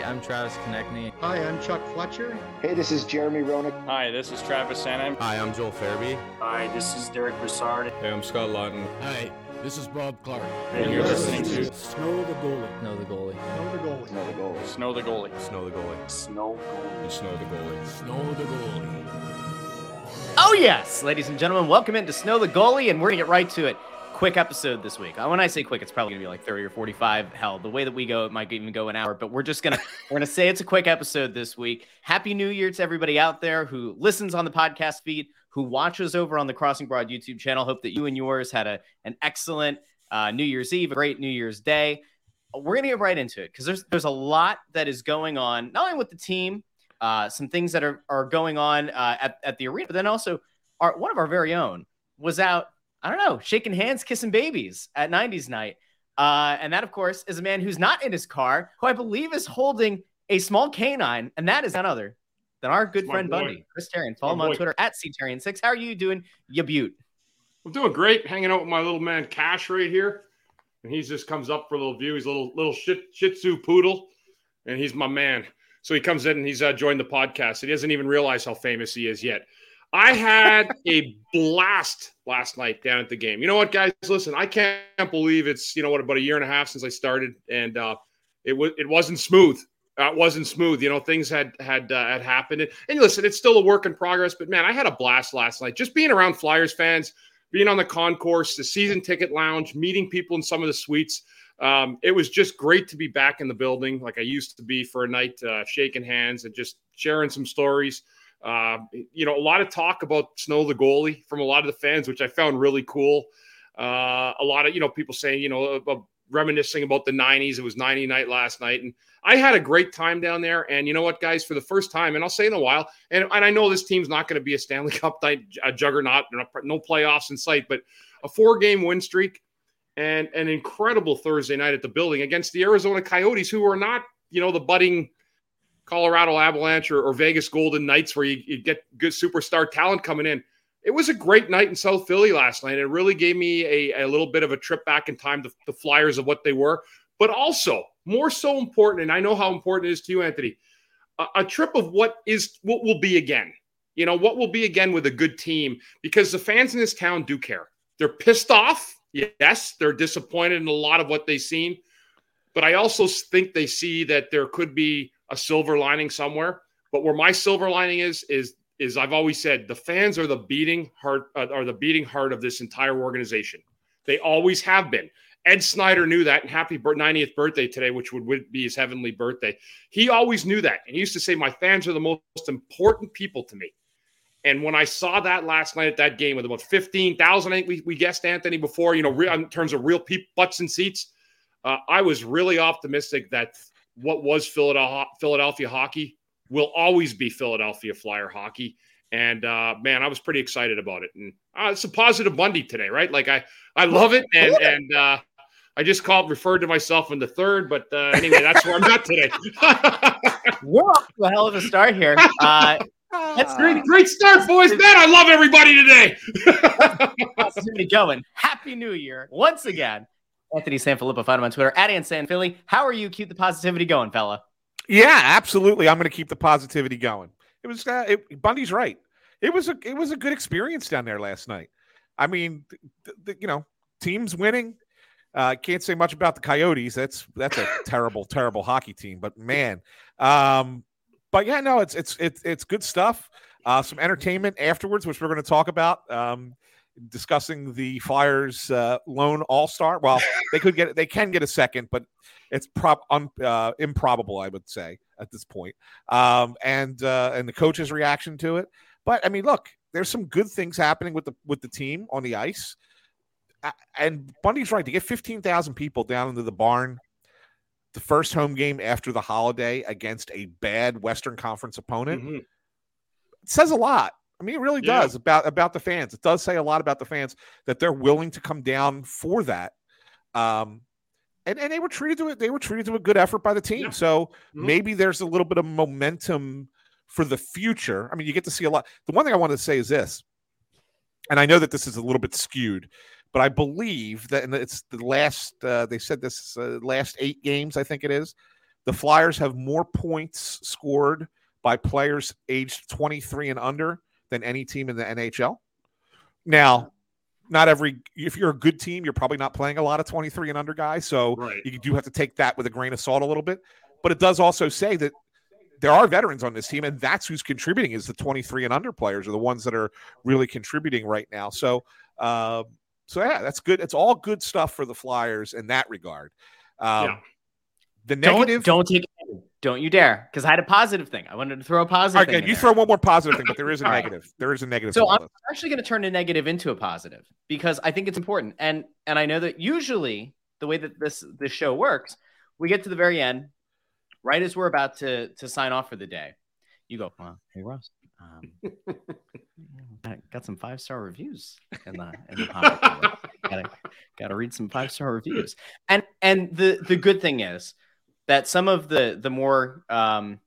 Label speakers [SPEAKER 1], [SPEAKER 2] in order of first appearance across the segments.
[SPEAKER 1] Holmgren.
[SPEAKER 2] I'm Travis Konecny.
[SPEAKER 3] Hi, I'm Chuck Fletcher.
[SPEAKER 4] Hey, this is Jeremy Roenick.
[SPEAKER 5] Hi, this is Travis Sanheim.
[SPEAKER 6] Hi, I'm Joel Farabee.
[SPEAKER 7] Hi, this is Derek Brassard.
[SPEAKER 8] Hey, I'm Scott Laughton.
[SPEAKER 9] Hi, this is Bob Clarke.
[SPEAKER 5] And you're listening to
[SPEAKER 1] Snow the Goalie.
[SPEAKER 2] Snow the goalie.
[SPEAKER 3] Snow the goalie.
[SPEAKER 4] Snow the goalie.
[SPEAKER 5] Snow the goalie.
[SPEAKER 6] Snow the goalie.
[SPEAKER 7] Snow goalie.
[SPEAKER 8] Snow the goalie.
[SPEAKER 9] Snow the goalie.
[SPEAKER 10] Oh, yes, ladies and gentlemen, welcome into Snow the Goalie, and we're going to get right to it. Quick episode this week. Uh, When I say quick, it's probably going to be like 30 or 45. Hell, the way that we go, it might even go an hour, but we're just going to, we're to say it's a quick episode this week. Happy New Year to everybody out there who listens on the podcast feed, who watches over on the Crossing Broad YouTube channel. Hope that you and yours had a, an excellent uh, New Year's Eve, a great New Year's Day. We're going to get right into it because there's, there's a lot that is going on, not only with the team, uh, some things that are, are going on uh, at, at the arena, but then also our one of our very own was out, I don't know, shaking hands, kissing babies at 90s night. Uh, and that, of course, is a man who's not in his car, who I believe is holding a small canine, and that is none other than our good friend
[SPEAKER 8] boy.
[SPEAKER 10] Bundy, Chris Therien. Follow him on
[SPEAKER 8] boy.
[SPEAKER 10] Twitter at ctherien6. How are you doing, you butte?
[SPEAKER 8] I'm doing great. Hanging out with my little man Cash right here, and he just comes up for a little view. He's a little little shih, shih Tzu poodle, and he's my man. So he comes in and he's uh, joined the podcast. He doesn't even realize how famous he is yet. I had a blast last night down at the game. You know what, guys? Listen, I can't believe it's you know what about a year and a half since I started, and uh, it was it wasn't smooth. Uh, it wasn't smooth. You know, things had had uh, had happened. And, and listen, it's still a work in progress. But man, I had a blast last night. Just being around Flyers fans, being on the concourse, the season ticket lounge, meeting people in some of the suites. Um, it was just great to be back in the building, like I used to be for a night, uh, shaking hands and just sharing some stories. Uh, you know, a lot of talk about Snow the goalie from a lot of the fans, which I found really cool. Uh, a lot of you know people saying you know uh, reminiscing about the 90s it was 90 night last night. And i had a great time down there. And you know what guys? For the first time and i'll say in a while and, and i know this team's not going to be a stanley cup night a juggernaut no- no playoffs in sight but a four game win streak and an incredible thursday night at the building against the arizona coyotes who are not you know the budding colorado avalanche or, or vegas golden knights where you, you get good superstar talent coming in it was a great night in South Philly last night. It really gave me a, a little bit of a trip back in time to the Flyers of what they were, but also more so important. And I know how important it is to you, Anthony. A, a trip of what is what will be again. You know what will be again with a good team because the fans in this town do care. They're pissed off. Yes, they're disappointed in a lot of what they've seen, but I also think they see that there could be a silver lining somewhere. But where my silver lining is is is I've always said the fans are the beating heart uh, are the beating heart of this entire organization. They always have been. Ed Snider knew that, and happy 90th birthday today, which would, be his heavenly birthday. He always knew that, and he used to say, "My fans are the most important people to me." And when I saw that last night at that game with about 15,000, I think we, we guessed Anthony before, you know, re- in terms of real people, butts and seats, uh, I was really optimistic that what was Philadelphia, Philadelphia hockey will always be Philadelphia Flyer hockey. And uh, man, I was pretty excited about it. And uh, it's a positive Monday today, right? Like I, I love it. And and uh, I just called referred to myself in the third, but uh, anyway, that's where I'm at today.
[SPEAKER 10] We're off to a hell of a start here. Uh,
[SPEAKER 8] that's great, great start, boys. Man, I love everybody today.
[SPEAKER 10] going. Happy New Year once again. Anthony Sanfilippo, find him on Twitter at Philly. How are you? Keep the positivity going, fella.
[SPEAKER 11] Yeah, absolutely. I'm going to keep the positivity going. It was uh, it, Bundy's right. It was a it was a good experience down there last night. I mean, th- th- you know, teams winning. Uh, can't say much about the Coyotes. That's that's a terrible, terrible hockey team. But man, um, but yeah, no, it's it's it's it's good stuff. Uh, some entertainment afterwards, which we're going to talk about. Um, discussing the Flyers uh, lone All Star. Well, they could get they can get a second, but it's prop un, uh, improbable, I would say at this point. Um, and uh, and the coach's reaction to it. But I mean, look, there's some good things happening with the with the team on the ice. And Bundy's right to get 15,000 people down into the barn the first home game after the holiday against a bad Western Conference opponent
[SPEAKER 8] Mhm.
[SPEAKER 11] it says a lot. I mean, it really
[SPEAKER 8] Yeah.
[SPEAKER 11] does about about the fans. It does say a lot about the fans that they're willing to come down for that. Um, and and they were treated to it. They were treated to a good effort by the team.
[SPEAKER 8] Yeah.
[SPEAKER 11] So
[SPEAKER 8] Mhm.
[SPEAKER 11] maybe there's a little bit of momentum for the future. I mean, you get to see a lot. The one thing I wanted to say is this, and I know that this is a little bit skewed, but I believe that and it's the last. Uh, they said this uh, last eight games. I think it is. The Flyers have more points scored by players aged 23 and under than any team in the NHL. Now, not every if you're a good team, you're probably not playing a lot of 23 and under guys, so
[SPEAKER 8] Right.
[SPEAKER 11] you do have to take that with a grain of salt a little bit. But it does also say that there are veterans on this team, and that's who's contributing is the 23 and under players are the ones that are really contributing right now. So, uh, so yeah, that's good. It's all good stuff for the Flyers in that regard. Um,
[SPEAKER 8] Yeah.
[SPEAKER 11] The
[SPEAKER 10] Don't
[SPEAKER 11] negative.
[SPEAKER 10] don't take don't you dare because I had a positive thing. I wanted to throw a positive.
[SPEAKER 11] All right,
[SPEAKER 10] thing
[SPEAKER 11] good.
[SPEAKER 10] in
[SPEAKER 11] you
[SPEAKER 10] there.
[SPEAKER 11] throw one more positive thing, but there is a
[SPEAKER 10] All right.
[SPEAKER 11] negative. There is a negative.
[SPEAKER 10] So I'm
[SPEAKER 11] this.
[SPEAKER 10] actually going to turn a negative into a positive because I think it's important, and and I know that usually the way that this this show works, we get to the very end, right as we're about to to sign off for the day. You go, well, hey Russ, um, got, got some five star reviews in the in the gotta gotta read some five star reviews, and and the the good thing is that some of the the more um,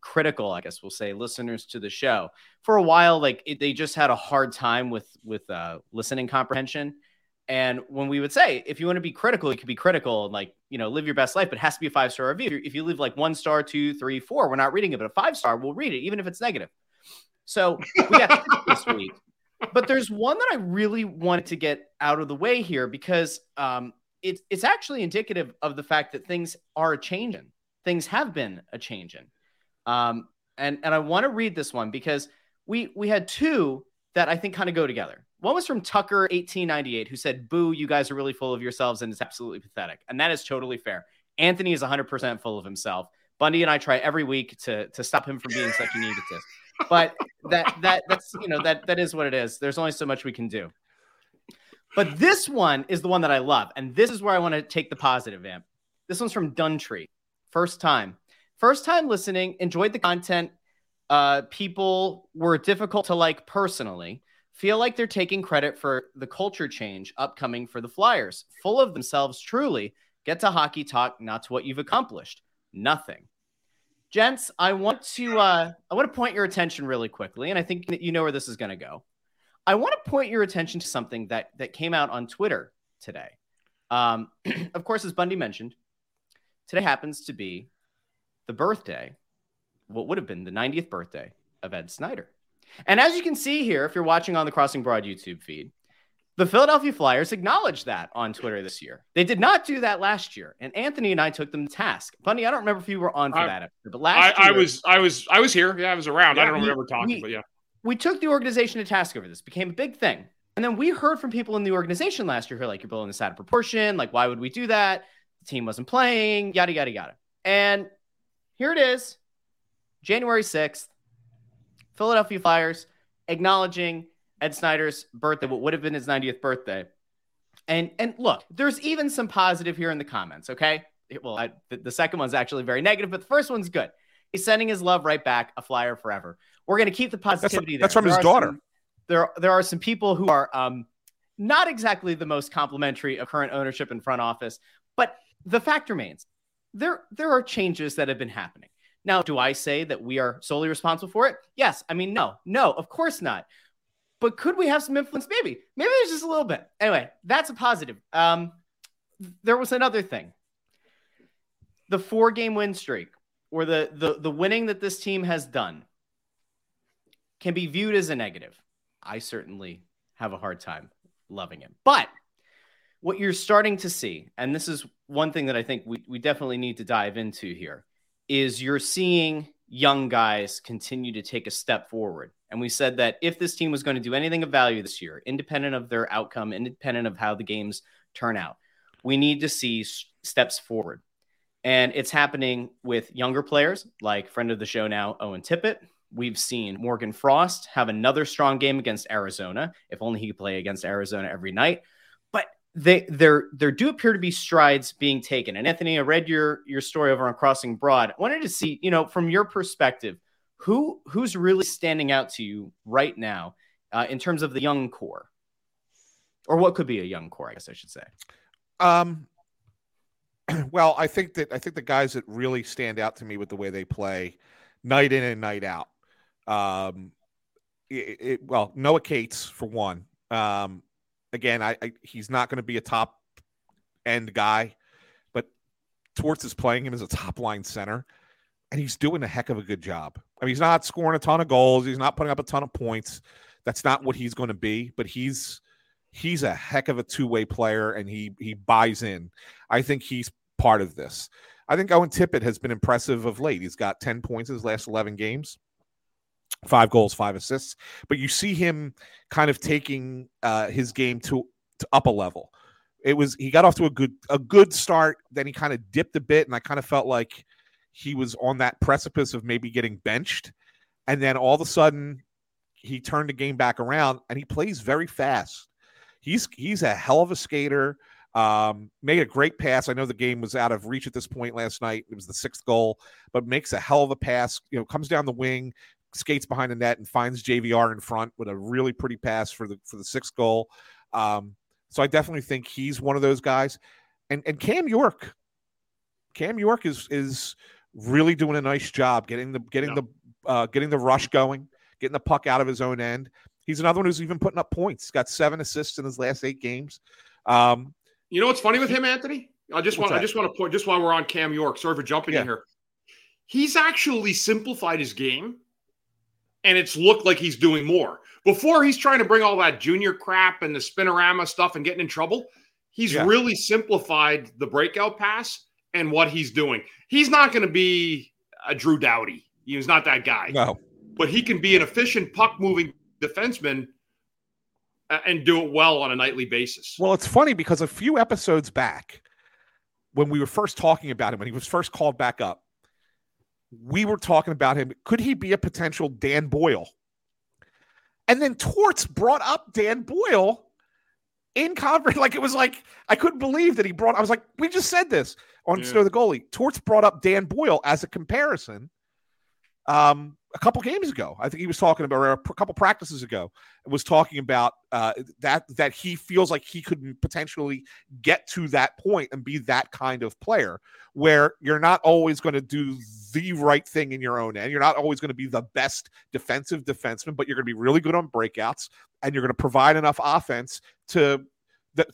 [SPEAKER 10] critical, I guess we'll say, listeners to the show for a while, like it, they just had a hard time with with uh, listening comprehension. And when we would say, if you want to be critical, you could be critical and like you know live your best life, but it has to be a five star review. If you, leave like one star, two, three, four, we're not reading it, but a five star, we'll read it, even if it's negative. So we got this week. But there's one that I really wanted to get out of the way here because um, it's it's actually indicative of the fact that things are a changing. Things have been a changing. Um, and and I want to read this one because we we had two that I think kind of go together. One was from Tucker 1898 who said, "Boo, you guys are really full of yourselves and it's absolutely pathetic." And that is totally fair. Anthony is 100% full of himself. Bundy and I try every week to to stop him from being such an egotist. But that that that's you know that that is what it is. There's only so much we can do. But this one is the one that I love, and this is where I want to take the positive amp. This one's from Duntree. First time. First time listening, enjoyed the content. Uh, people were difficult to like personally. Feel like they're taking credit for the culture change upcoming for the Flyers. Full of themselves, truly. Get to hockey talk, not to what you've accomplished. Nothing. Gents, I want to uh, I want to point your attention really quickly, and I think that you know where this is going to go. I want to point your attention to something that that came out on Twitter today. Um, of course, as Bundy mentioned, today happens to be the birthday, what would have been the 90th birthday of Ed Snider. And as you can see here, if you're watching on the Crossing Broad YouTube feed, the Philadelphia Flyers acknowledged that on Twitter this year. They did not do that last year, and Anthony and I took them to task. Bundy, I don't remember if you were on for
[SPEAKER 8] I-
[SPEAKER 10] that episode, but
[SPEAKER 8] I,
[SPEAKER 10] last
[SPEAKER 8] I
[SPEAKER 10] year,
[SPEAKER 8] was I was I was here. Yeah, I was around. I don't
[SPEAKER 10] we-
[SPEAKER 8] remember talking,
[SPEAKER 10] we-
[SPEAKER 8] but yeah.
[SPEAKER 10] We took the organization to task over this, became a big thing. And then we heard from people in the organization last year who are like, you're blowing this out of proportion. Like, why would we do that? The team wasn't playing, yada, yada, yada. And here it is January 6th, Philadelphia Flyers acknowledging Ed Snider's birthday, what would have been his 90th birthday. And and look, there's even some positive here in the comments, okay? Well, I, the, the second one's actually very negative, but the first one's good. He's sending his love right back, a flyer forever. We're going to keep the positivity
[SPEAKER 11] that's
[SPEAKER 10] there.
[SPEAKER 11] from his
[SPEAKER 10] There are
[SPEAKER 11] daughter.
[SPEAKER 10] some- there, there are some people who are um, not exactly the most complimentary of current ownership and front office, but the fact remains there there are changes that have been happening. Now, do I say that we are solely responsible for it? Yes. I mean, no, no, of course not. But could we have some influence? Maybe, maybe there's just a little bit. Anyway, that's a positive. Um, there was another thing. The four game win streak, or the the the winning that this team has done, can be viewed as a negative. I certainly have a hard time loving it. But what you're starting to see, and this is one thing that I think we, we definitely need to dive into here, is you're seeing young guys continue to take a step forward. And we said that if this team was going to do anything of value this year, independent of their outcome, independent of how the games turn out, we need to see steps forward. And it's happening with younger players like friend of the show now, Owen Tippett. We've seen Morgan Frost have another strong game against Arizona. If only he could play against Arizona every night. But they there there do appear to be strides being taken. And Anthony, I read your your story over on Crossing Broad. I wanted to see, you know, from your perspective, who who's really standing out to you right now uh, in terms of the young core, or what could be a young core, I guess I should say.
[SPEAKER 11] Um, well, I think that I think the guys that really stand out to me with the way they play, night in and night out. Um, it, it, well, Noah Cates for one. Um, again, I, I he's not going to be a top end guy, but Torts is playing him as a top line center, and he's doing a heck of a good job. I mean, he's not scoring a ton of goals, he's not putting up a ton of points. That's not what he's going to be, but he's he's a heck of a two-way player and he he buys in. I think he's part of this. I think Owen Tippett has been impressive of late. He's got 10 points in his last 11 games. Five goals, five assists, but you see him kind of taking uh, his game to, to up a level. It was he got off to a good a good start, then he kind of dipped a bit, and I kind of felt like he was on that precipice of maybe getting benched, and then all of a sudden he turned the game back around and he plays very fast he's he's a hell of a skater. Um, made a great pass. I know the game was out of reach at this point last night. It was the sixth goal, but makes a hell of a pass. You know, comes down the wing, skates behind the net, and finds JVR in front with a really pretty pass for the for the sixth goal. Um, so I definitely think he's one of those guys. And and Cam York, Cam York is is really doing a nice job getting the getting the uh, getting the rush going, getting the puck out of his own end. He's another one who's even putting up points. He's got seven assists in his last eight games. Um,
[SPEAKER 8] you know what's funny with him, Anthony? I just want I just want to point just while we're on Cam York. Sorry for jumping yeah. in here. He's actually simplified his game, and it's looked like he's doing more. Before he's trying to bring all that junior crap and the spinorama stuff and getting in trouble. He's yeah. really simplified the breakout pass and what he's doing. He's not going to be a Drew Doughty. He's not that guy.
[SPEAKER 11] No.
[SPEAKER 8] But he can be an efficient puck moving defenseman uh, and do it well on a nightly basis.
[SPEAKER 11] Well, it's funny because a few episodes back, when we were first talking about him, when he was first called back up, we were talking about him. Could he be a potential Dan Boyle? And then Torts brought up Dan Boyle in conference. Like it was like I couldn't believe that he brought. I was like, we just said this on yeah. Snow the goalie. Torts brought up Dan Boyle as a comparison. Um, a couple games ago. I think he was talking about, or a couple practices ago, was talking about uh, that that he feels like he could potentially get to that point and be that kind of player where you're not always going to do the right thing in your own end. You're not always going to be the best defensive defenseman, but you're going to be really good on breakouts and you're going to provide enough offense to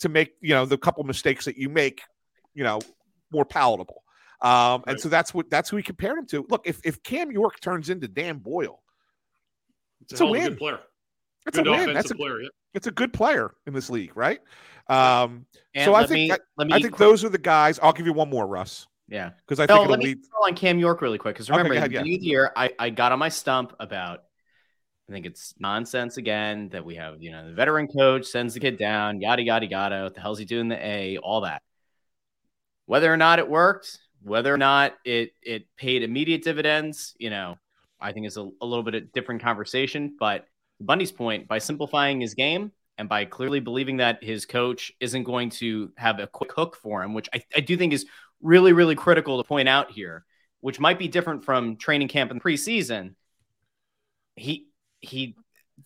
[SPEAKER 11] to make you know the couple mistakes that you make, you know, more palatable. Um, and so that's what that's who he compared him to. Look, if if Cam York turns into Dan Boyle,
[SPEAKER 8] it's, it's a, a win. player.
[SPEAKER 11] It's good a win. That's a player. Yeah. It's a good player in this league, right? Um, so I think me, I, me I think those are the guys. I'll give you one more, Russ.
[SPEAKER 10] Yeah,
[SPEAKER 11] because I no, think
[SPEAKER 10] let
[SPEAKER 11] me lead...
[SPEAKER 10] on Cam York really quick. Because remember, okay, ahead, the yeah. the year, I, I got on my stump about I think it's nonsense again that we have, you know, the veteran coach sends the kid down, yada yada yada. What the hell's he doing the A? All that. Whether or not it worked, whether or not it it paid immediate dividends, you know, I think is a, a little bit of different conversation. But Bundy's point, by simplifying his game and by clearly believing that his coach isn't going to have a quick hook for him, which I, I do think is really, really critical to point out here, which might be different from training camp and preseason. He he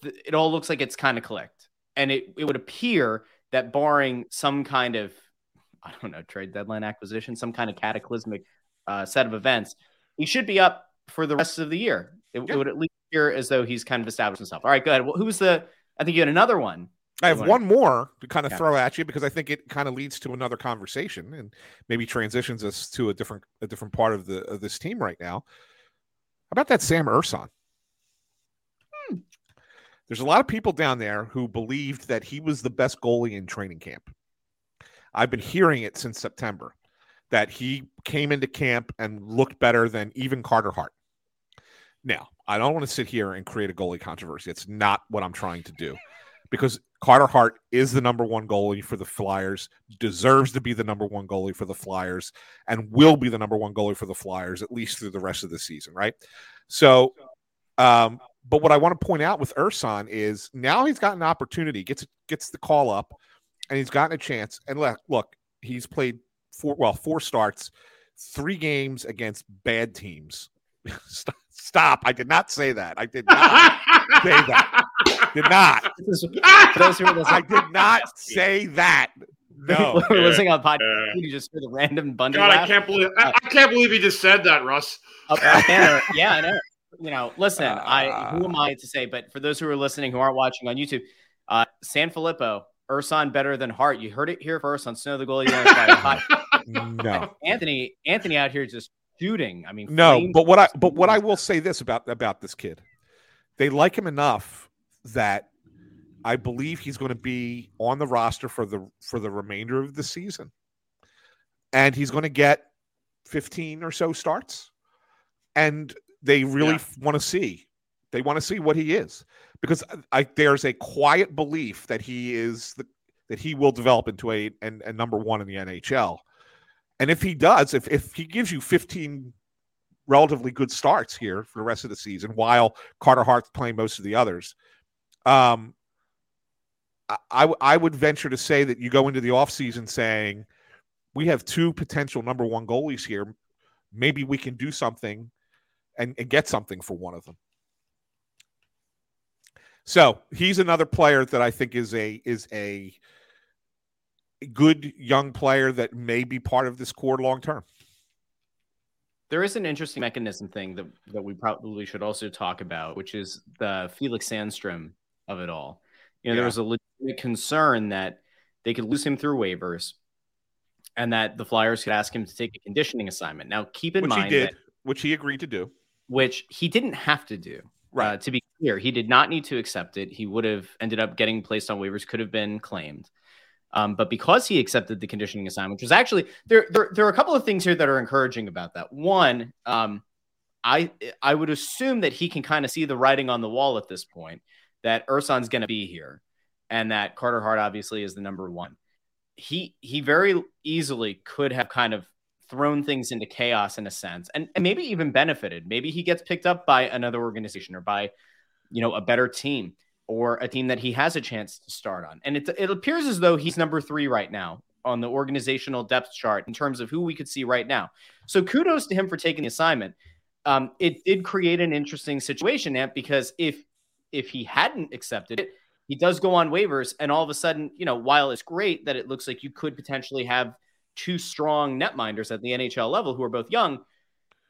[SPEAKER 10] it all looks like it's kind of clicked. And it, it would appear that barring some kind of I don't know, trade deadline acquisition, some kind of cataclysmic uh, set of events, he should be up for the rest of the year. It, yeah. it, would at least appear as though he's kind of established himself. All right, good. Well, who's the? I think you had another one.
[SPEAKER 11] I have one more to kind of yeah. throw at you because I think it kind of leads to another conversation and maybe transitions us to a different a different part of the of this team right now. How about that Sam Ersson? Hmm. There's a lot of people down there who believed that he was the best goalie in training camp. I've been hearing it since September that he came into camp and looked better than even Carter Hart. Now, I don't want to sit here and create a goalie controversy. It's not what I'm trying to do because Carter Hart is the number one goalie for the Flyers, deserves to be the number one goalie for the Flyers, and will be the number one goalie for the Flyers at least through the rest of the season, right? So, um, but what I want to point out with Ersson is now he's got an opportunity, gets gets the call up, and he's gotten a chance. And look, look, he's played four well four starts, three games against bad teams. Stop! I did not say that. I did not say that. Did not.
[SPEAKER 10] Those who are listening,
[SPEAKER 11] I did not say that. No.
[SPEAKER 10] we're listening on podcast. You just hear the random Bundy
[SPEAKER 8] God, I can't believe I, I can't believe he just said that, Russ.
[SPEAKER 10] Up in Canada. yeah, I know. You know, listen, I who am I to say? But for those who are listening who aren't watching on YouTube, uh, Sanfilippo, Ersson better than Hart. You heard it here first on Snow the Goalie.
[SPEAKER 11] No.
[SPEAKER 10] Anthony, Anthony out here just shooting. I mean,
[SPEAKER 11] No, but what I but what I will say this about about this kid, they like him enough that I believe he's going to be on the roster for the for the remainder of the season, and he's going to get fifteen or so starts, and they really
[SPEAKER 8] Yeah.
[SPEAKER 11] want to see they want to see what he is because I, there's a quiet belief that he is the that he will develop into a, and number one in the NHL. And if he does, if if he gives you 15 relatively good starts here for the rest of the season, while Carter Hart's playing most of the others, um, I I would venture to say that you go into the offseason saying, we have two potential number one goalies here. Maybe we can do something and, and get something for one of them. So he's another player that I think is a is a good young player that may be part of this core long term.
[SPEAKER 10] There is an interesting mechanism thing that, that we probably should also talk about, which is the Felix Sandstrom of it all. You know,
[SPEAKER 11] Yeah.
[SPEAKER 10] there was a legitimate concern that they could lose him through waivers and that the Flyers could ask him to take a conditioning assignment. Now, keep in
[SPEAKER 11] which
[SPEAKER 10] mind
[SPEAKER 11] he did,
[SPEAKER 10] that
[SPEAKER 11] which he agreed to do.
[SPEAKER 10] which he didn't have to do.
[SPEAKER 11] Right.
[SPEAKER 10] Uh, to be clear, he did not need to accept it. He would have ended up getting placed on waivers, could have been claimed. Um, but because he accepted the conditioning assignment, which was actually there, there, there are a couple of things here that are encouraging about that. One, um, I I would assume that he can kind of see the writing on the wall at this point that Ersson's going to be here, and that Carter Hart obviously is the number one. He he very easily could have kind of thrown things into chaos in a sense and, and maybe even benefited. Maybe he gets picked up by another organization or by you know a better team or a team that he has a chance to start on. And it, it appears as though he's number three right now on the organizational depth chart in terms of who we could see right now. So kudos to him for taking the assignment. Um, it did create an interesting situation Ant, because if if he hadn't accepted it he does go on waivers and all of a sudden you know while it's great that it looks like you could potentially have two strong netminders at the NHL level who are both young,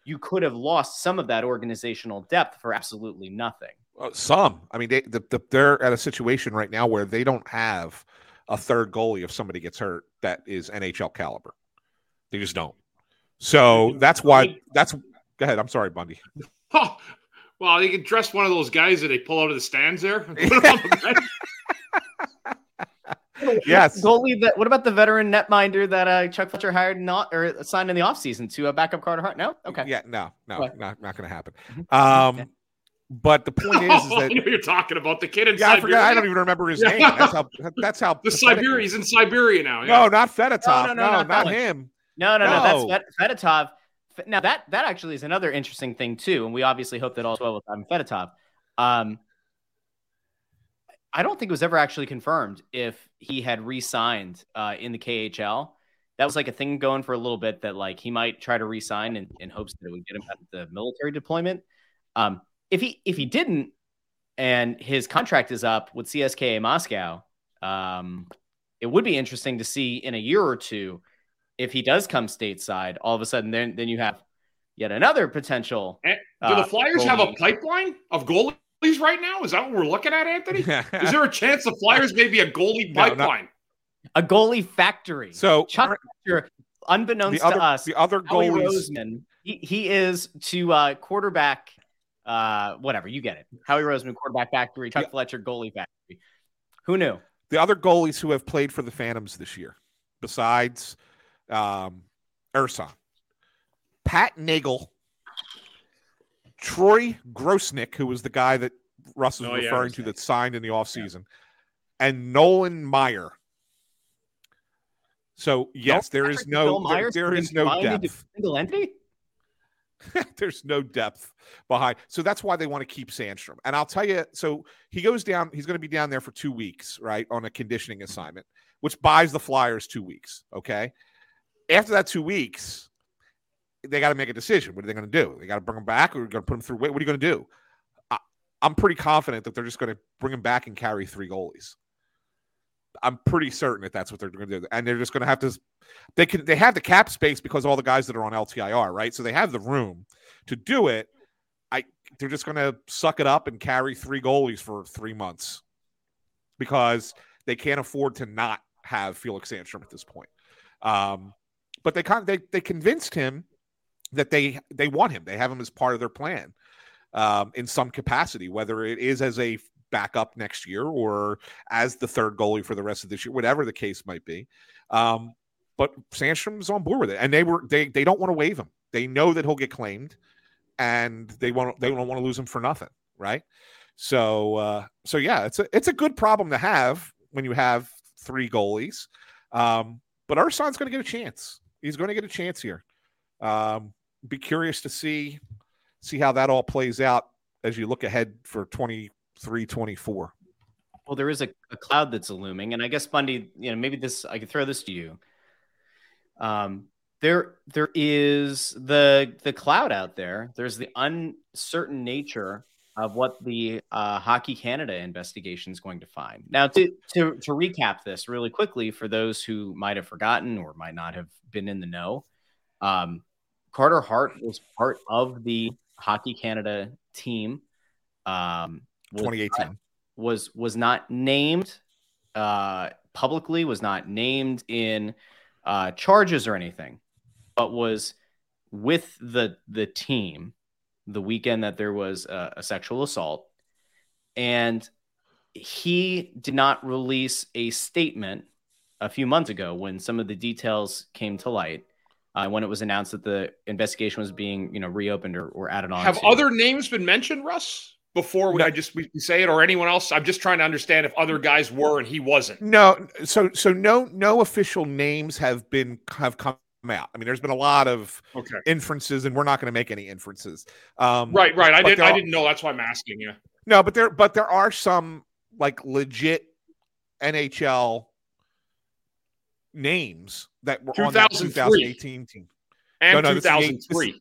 [SPEAKER 10] you could have lost some of that organizational depth for absolutely nothing.
[SPEAKER 11] Uh, some, I mean, they the, the, they're at a situation right now where they don't have a third goalie if somebody gets hurt that is NHL caliber. They just don't. So that's why. That's go ahead. I'm sorry, Bundy.
[SPEAKER 8] Oh, well, you can dress one of those guys that they pull out of the stands there. and put on the bench.
[SPEAKER 11] Yes.
[SPEAKER 10] Goalie that what about the veteran netminder that uh, Chuck Fletcher hired not or signed in the offseason to uh, backup Carter Hart? No? Okay.
[SPEAKER 11] Yeah. No. No.
[SPEAKER 10] What?
[SPEAKER 11] Not not going to happen.
[SPEAKER 10] Mhm.
[SPEAKER 11] Um, but the point is, is that
[SPEAKER 8] you're talking about the kid in
[SPEAKER 11] yeah, I
[SPEAKER 8] Siberia.
[SPEAKER 11] forgot. I don't even remember his name. That's how. That's how.
[SPEAKER 8] The
[SPEAKER 11] pathetic
[SPEAKER 8] Siberia. He's in Siberia now.
[SPEAKER 11] No, not Fedotov.
[SPEAKER 10] No, no,
[SPEAKER 11] No,
[SPEAKER 10] no, not
[SPEAKER 11] not him.
[SPEAKER 10] No, no, no.
[SPEAKER 11] No.
[SPEAKER 10] That's Fed- Fedotov. Now that that actually is another interesting thing too, and we obviously hope that all's well with Ivan Fedotov. Um, I don't think it was ever actually confirmed if he had re-signed uh, in the KHL. That was like a thing going for a little bit that like he might try to re-sign in, in hopes that it would get him out of the military deployment. Um, if he if he didn't, and his contract is up with CSKA Moscow, um, it would be interesting to see in a year or two if he does come stateside. All of a sudden, then then you have yet another potential.
[SPEAKER 8] Eh, Do
[SPEAKER 10] uh,
[SPEAKER 8] the Flyers have a pipeline of goalies right now? Is that what we're looking at, Anthony? Is there a chance the Flyers may be a goalie
[SPEAKER 11] No, not-
[SPEAKER 8] pipeline?
[SPEAKER 10] a goalie factory.
[SPEAKER 11] So
[SPEAKER 10] Chuck Fletcher, unbeknownst
[SPEAKER 11] other
[SPEAKER 10] to us,
[SPEAKER 11] the other
[SPEAKER 10] Howie
[SPEAKER 11] goalies.
[SPEAKER 10] Roseman, he, he is to uh, quarterback, uh, whatever you get it. Howie Roseman, quarterback factory. Chuck
[SPEAKER 11] Yeah.
[SPEAKER 10] Fletcher, goalie factory. Who knew?
[SPEAKER 11] the other goalies who have played for the Phantoms this year, besides um, Ersson, Pat Nagle Troy Grosenick, who was the guy that Russ was
[SPEAKER 8] Oh, yeah,
[SPEAKER 11] referring to that signed in the offseason, and Nolan Maier. So yes, there is no
[SPEAKER 10] Bill
[SPEAKER 11] there-
[SPEAKER 10] Myers
[SPEAKER 11] there
[SPEAKER 10] been
[SPEAKER 11] is no depth.
[SPEAKER 10] Single entity?
[SPEAKER 11] There's no depth behind. So that's why they want to keep Sandstrom. And I'll tell you, so he goes down, he's going to be down there for two weeks, right, on a conditioning assignment, which buys the Flyers two weeks. Okay. After that two weeks, they got to make a decision. What are they going to do? They got to bring him back or are going to put him through? What are you going to do? I, I'm pretty confident that they're just going to bring him back and carry three goalies. I'm pretty certain that that's what they're going to do, and they're just going to have to. They can. They have the cap space because all the guys that are on LTIR, right? So they have the room to do it. I. They're just going to suck it up and carry three goalies for three months because they can't afford to not have Felix Sandstrom at this point. Um, but they kind of, they they convinced him that they they want him. They have him as part of their plan um, in some capacity, whether it is as a backup next year or as the third goalie for the rest of this year, whatever the case might be. Um, but Sandstrom's on board with it, and they were they they don't want to waive him. They know that he'll get claimed, and they want they don't want to lose him for nothing, right? So uh, so yeah, it's a it's a good problem to have when you have three goalies. Um, but Ersson's going to get a chance. He's going to get a chance here. Um, be curious to see see how that all plays out as you look ahead for 23 24
[SPEAKER 10] Well, there is a, a cloud that's looming, and I guess Bundy, you know, maybe this I could throw this to you. Um, there, there is the the cloud out there. There's the uncertain nature of what the uh, Hockey Canada investigation is going to find. Now, to, to to recap this really quickly for those who might have forgotten or might not have been in the know, um, Carter Hart was part of the Hockey Canada team. Um, was
[SPEAKER 11] 2018
[SPEAKER 10] was was not named uh, publicly, was not named in uh, charges or anything, but was with the the team the weekend that there was a, a sexual assault, and he did not release a statement a few months ago when some of the details came to light. Uh, when it was announced that the investigation was being, you know, reopened or, or added on.
[SPEAKER 8] Have
[SPEAKER 10] to.
[SPEAKER 8] other names been mentioned, Russ? Before we, I just we we say it, or anyone else? I'm just trying to understand if other guys were and he wasn't.
[SPEAKER 11] no so so no no official names have been have come out i mean there's been a lot of
[SPEAKER 8] Okay.
[SPEAKER 11] inferences and we're not going to make any inferences um
[SPEAKER 8] Right, right. I didn't. I didn't know. That's why I'm asking you.
[SPEAKER 11] no but there but there are some like legit nhl names that were on that 2018 team
[SPEAKER 8] And
[SPEAKER 11] No, no, this is the eight-
[SPEAKER 8] 2003.
[SPEAKER 11] this-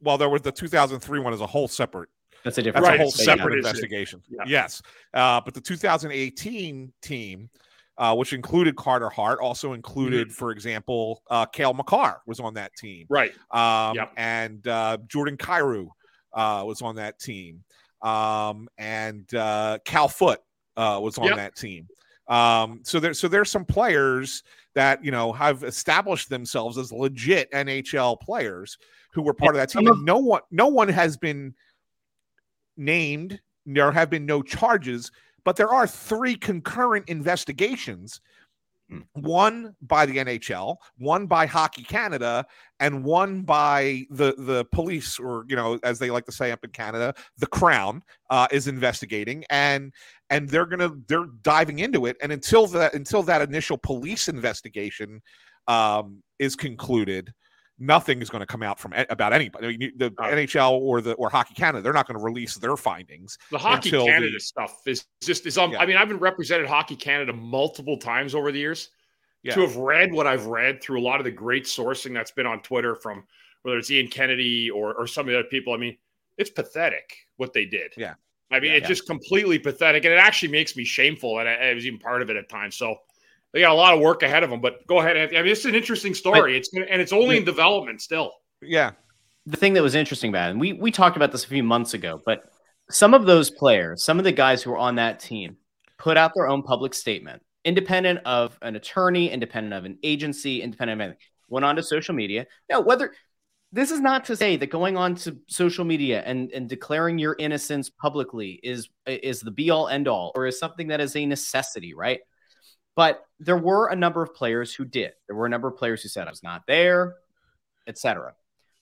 [SPEAKER 11] well there was the 2003 one is a whole separate
[SPEAKER 10] That's a different.
[SPEAKER 11] That's
[SPEAKER 8] Right,
[SPEAKER 11] a whole
[SPEAKER 8] it's
[SPEAKER 11] separate
[SPEAKER 8] separate
[SPEAKER 11] investigation.
[SPEAKER 8] Yeah.
[SPEAKER 11] Yes. Uh, but the 2018 team, uh, which included Carter Hart, also included,
[SPEAKER 8] Mm-hmm.
[SPEAKER 11] for example, uh, Cale Makar was on that team.
[SPEAKER 8] Right.
[SPEAKER 11] Um,
[SPEAKER 8] Yep.
[SPEAKER 11] And uh, Jordan Kyrou uh, was on that team. Um, and uh, Cal Foote uh, was on
[SPEAKER 8] Yep.
[SPEAKER 11] that team. Um, so there, so there's some players that you know have established themselves as legit NHL players who were part of that team. And no one, no one has been named. There have been no charges, but there are three concurrent investigations. One by the NHL, one by Hockey Canada, and one by the the police, or you know, as they like to say up in Canada, the Crown uh, is investigating, and and they're gonna they're diving into it. And until that until that initial police investigation um, is concluded, nothing is going to come out from about anybody. I mean, the NHL or the or Hockey Canada, they're not going to release their findings.
[SPEAKER 8] The Hockey Canada
[SPEAKER 11] the-
[SPEAKER 8] stuff is just is. Um,
[SPEAKER 11] Yeah.
[SPEAKER 8] I mean, I've been represented Hockey Canada multiple times over the years.
[SPEAKER 11] Yeah.
[SPEAKER 8] To have read what I've read through a lot of the great sourcing that's been on Twitter from whether it's Ian Kennedy or or some of the other people. I mean, it's pathetic what they did.
[SPEAKER 11] Yeah.
[SPEAKER 8] I mean,
[SPEAKER 11] Yeah.
[SPEAKER 8] it's just completely pathetic, and it actually makes me shameful and I, I was even part of it at times. So they got a lot of work ahead of them. But go ahead, Anthony. I mean, it's an interesting story. it's and it's only in development still.
[SPEAKER 11] Yeah.
[SPEAKER 10] the thing that was interesting about it, and we we talked about this a few months ago, but some of those players, some of the guys who were on that team, put out their own public statement, independent of an attorney, independent of an agency, independent of anything. Went on to social media. Now, whether this is not to say that going on to social media and, and declaring your innocence publicly is is the be all end all or is something that is a necessity, right? But there were a number of players who did. There were a number of players who said I was not there, etc.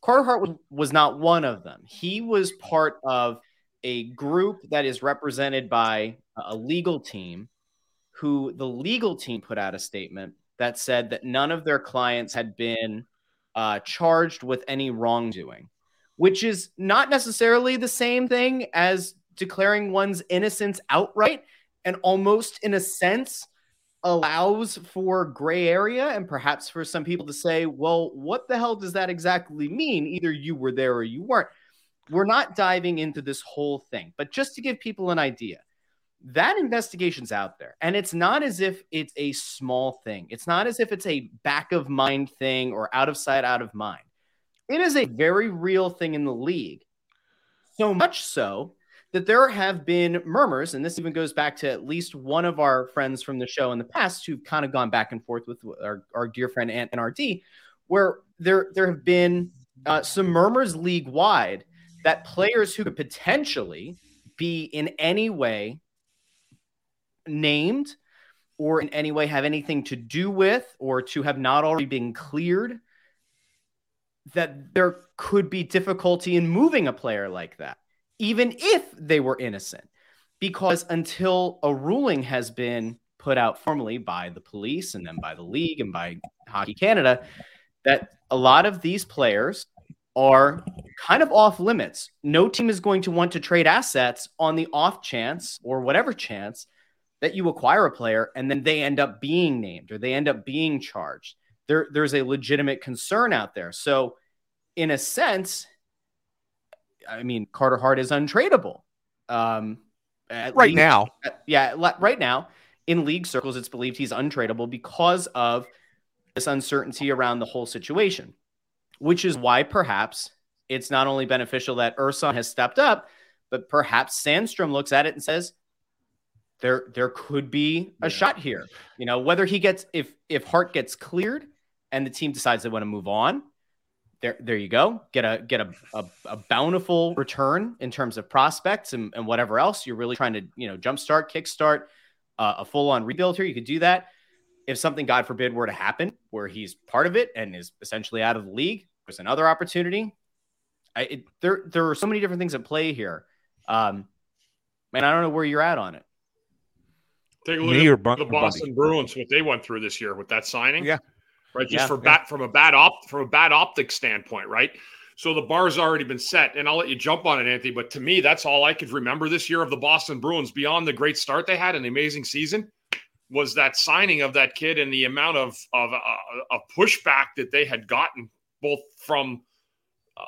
[SPEAKER 10] Carter Hart was, was not one of them. He was part of a group that is represented by a legal team who the legal team put out a statement that said that none of their clients had been uh, charged with any wrongdoing, which is not necessarily the same thing as declaring one's innocence outright and almost in a sense allows for gray area and perhaps for some people to say, well, what the hell does that exactly mean? Either you were there or you weren't. We're not diving into this whole thing, but just to give people an idea, that investigation's out there. And it's not as if it's a small thing, it's not as if it's a back of mind thing or out of sight, out of mind. It is a very real thing in the league. So much so that there have been murmurs, and this even goes back to at least one of our friends from the show in the past who've kind of gone back and forth with our, our dear friend Ant and RD, where there there have been uh, some murmurs league wide that players who could potentially be in any way named or in any way have anything to do with or to have not already been cleared that there could be difficulty in moving a player like that even if they were innocent. Because until a ruling has been put out formally by the police and then by the league and by Hockey Canada, that a lot of these players are kind of off limits. No team is going to want to trade assets on the off chance or whatever chance that you acquire a player and then they end up being named or they end up being charged. There, there's a legitimate concern out there. So, in a sense, I mean, Carter Hart is untradeable. Um,
[SPEAKER 11] right league, now,
[SPEAKER 10] yeah, right now in league circles, it's believed he's untradeable because of this uncertainty around the whole situation, which is why perhaps it's not only beneficial that Ersson has stepped up, but perhaps Sandstrom looks at it and says, there, there could be a yeah. shot here. You know, whether he gets if if Hart gets cleared and the team decides they want to move on, there, there you go. Get a get a, a, a bountiful return in terms of prospects and, and, whatever else you're really trying to you know jumpstart, kickstart uh, a full on rebuild here. You could do that. If something, God forbid, were to happen where he's part of it and is essentially out of the league, there's another opportunity. I, it, there there are so many different things at play here. Um, man, I don't know where you're at on it.
[SPEAKER 8] Take a look Me at the Boston Bruins, what they went through this year with that signing.
[SPEAKER 11] Yeah
[SPEAKER 8] right? Just yeah, for yeah. from a bad op from a bad optic standpoint, right? So the bar's already been set, and I'll let you jump on it, Anthony. But to me, that's all I could remember this year of the Boston Bruins. Beyond the great start they had and the amazing season, was that signing of that kid and the amount of of, uh, of pushback that they had gotten both from uh,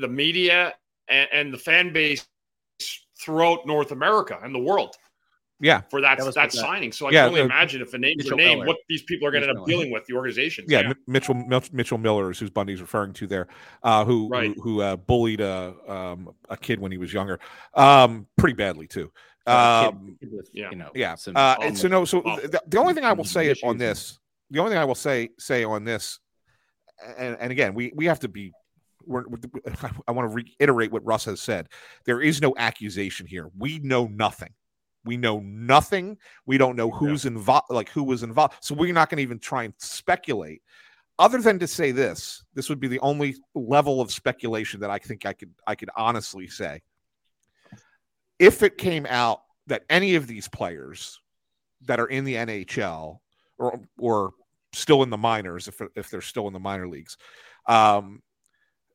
[SPEAKER 8] the media and, and the fan base throughout North America and the world.
[SPEAKER 11] Yeah,
[SPEAKER 8] for that that, that signing. So I yeah, can only uh, imagine if a name's a name, Miller. what these people are going to end up dealing with the organization.
[SPEAKER 11] Yeah, yeah. Mitchell Mitchell Miller is who Bundy's referring to there, uh, who
[SPEAKER 8] right.
[SPEAKER 11] who, who uh, bullied a um, a kid when he was younger, um, pretty badly too. Um,
[SPEAKER 8] yeah,
[SPEAKER 11] you know, yeah. Some, uh, and so no, so the, the, only thing I will say on this, the only thing I will say say on this, and, and again, we we have to be we're, we're, I want to reiterate what Russ has said. There is no accusation here. We know nothing. We know nothing. We don't know who's yeah. involved, like who was involved. So we're not going to even try and speculate. Other than to say this, this would be the only level of speculation that I think I could I could honestly say. If it came out that any of these players that are in the NHL or or still in the minors, if if they're still in the minor leagues, um,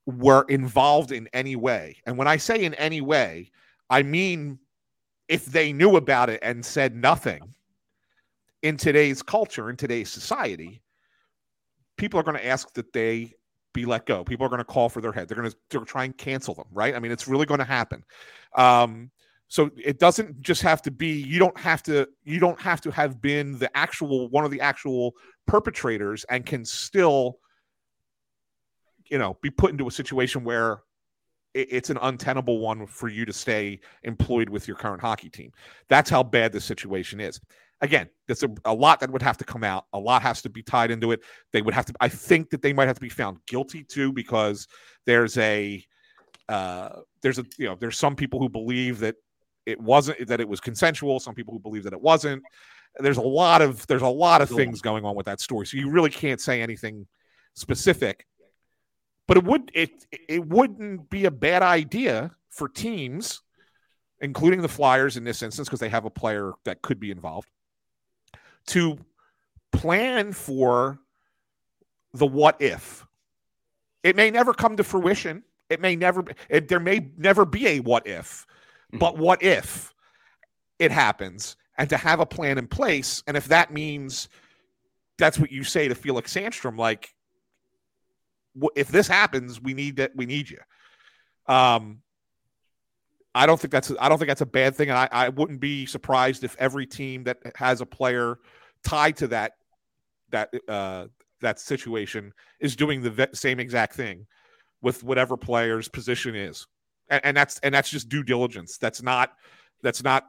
[SPEAKER 11] were involved in any way, and when I say in any way, I mean if they knew about it and said nothing in today's culture, in today's society, people are going to ask that they be let go. People are going to call for their head. They're going to try and cancel them, right? I mean, it's really going to happen. Um, so it doesn't just have to be. You don't have to. You don't have to have been the actual one of the actual perpetrators and can still, you know, be put into a situation where it's an untenable one for you to stay employed with your current hockey team. That's how bad the situation is. Again, there's a, a, lot that would have to come out. A lot has to be tied into it. They would have to. I think that they might have to be found guilty too, because there's a uh, there's a you know there's some people who believe that it wasn't that it was consensual. Some people who believe that it wasn't. There's a lot of there's a lot of things going on with that story. So you really can't say anything specific but it would it it wouldn't be a bad idea for teams, including the Flyers in this instance, because they have a player that could be involved, to plan for the what if. It may never come to fruition. It may never. It, there may never be a what if, mm-hmm. but what if it happens? And to have a plan in place, and if that means that's what you say to Felix Sandstrom, like if this happens, we need that. We need you. Um, I don't think that's I don't think that's a bad thing, and I, I wouldn't be surprised if every team that has a player tied to that that uh, that situation is doing the same exact thing with whatever player's position is, and, and that's and that's just due diligence. That's not that's not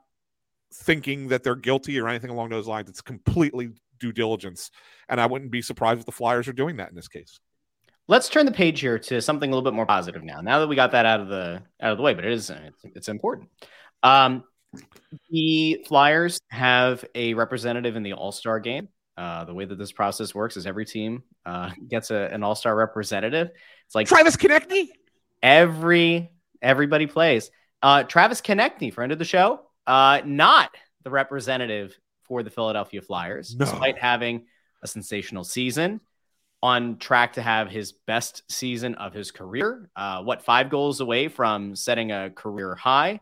[SPEAKER 11] thinking that they're guilty or anything along those lines. It's completely due diligence, and I wouldn't be surprised if the Flyers are doing that in this case.
[SPEAKER 10] Let's turn the page here to something a little bit more positive now. Now that we got that out of the out of the way, but it is it's, it's important. Um, the Flyers have a representative in the All Star game. Uh, the way that this process works is every team uh, gets a, an All Star representative. It's like
[SPEAKER 11] Travis Konecny.
[SPEAKER 10] Every everybody plays. Uh, Travis Konecny, friend of the show, uh, not the representative for the Philadelphia Flyers,
[SPEAKER 11] No.
[SPEAKER 10] despite having a sensational season. On track to have his best season of his career. Uh, what five goals away from setting a career high?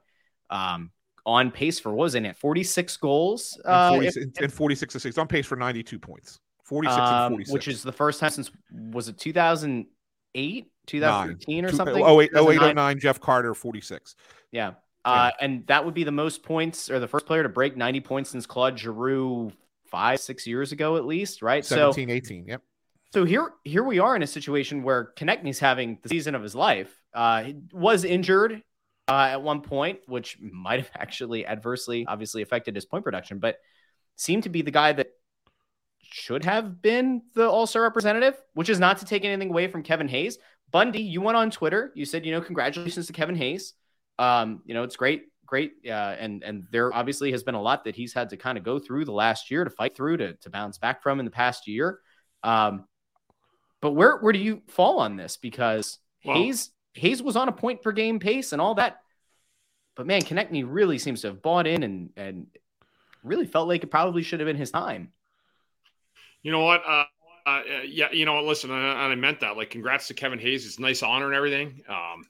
[SPEAKER 10] Um, on pace for what was it 46 goals?
[SPEAKER 11] And,
[SPEAKER 10] Uh,
[SPEAKER 11] 40,
[SPEAKER 10] if-
[SPEAKER 11] and- and 46 to 6 on pace for 92 points 46
[SPEAKER 10] um,
[SPEAKER 11] and 46
[SPEAKER 10] which is the first time since was it 2008, 2013 or something?
[SPEAKER 11] oh, wait, oh, eight,
[SPEAKER 10] 2009?
[SPEAKER 11] oh, nine, jeff carter 46
[SPEAKER 10] Yeah. Uh, and that would be the most points or the first player to break 90 points since Claude Giroux five, six years ago, at least, right?
[SPEAKER 11] 17
[SPEAKER 10] so,
[SPEAKER 11] 18 yep
[SPEAKER 10] so here, here we are in a situation where Konecny's having the season of his life. Uh, he was injured uh, at one point, which might have actually adversely, obviously, affected his point production, but seemed to be the guy that should have been the All Star representative, which is not to take anything away from Kevin Hayes. Bundy, you went on Twitter. You said, you know, congratulations to Kevin Hayes. Um, you know, it's great, great, uh, and and there obviously has been a lot that he's had to kind of go through the last year to fight through to to bounce back from in the past year. Um, but where where do you fall on this? Because
[SPEAKER 8] Well-
[SPEAKER 10] Hayes Hayes was on a point per game pace and all that, but man, Konecny really seems to have bought in and and really felt like it probably should have been his time.
[SPEAKER 8] You know what? Uh, uh, yeah, you know what? Listen, and I, I meant that. Like, congrats to Kevin Hayes. It's a nice honor and everything. Um,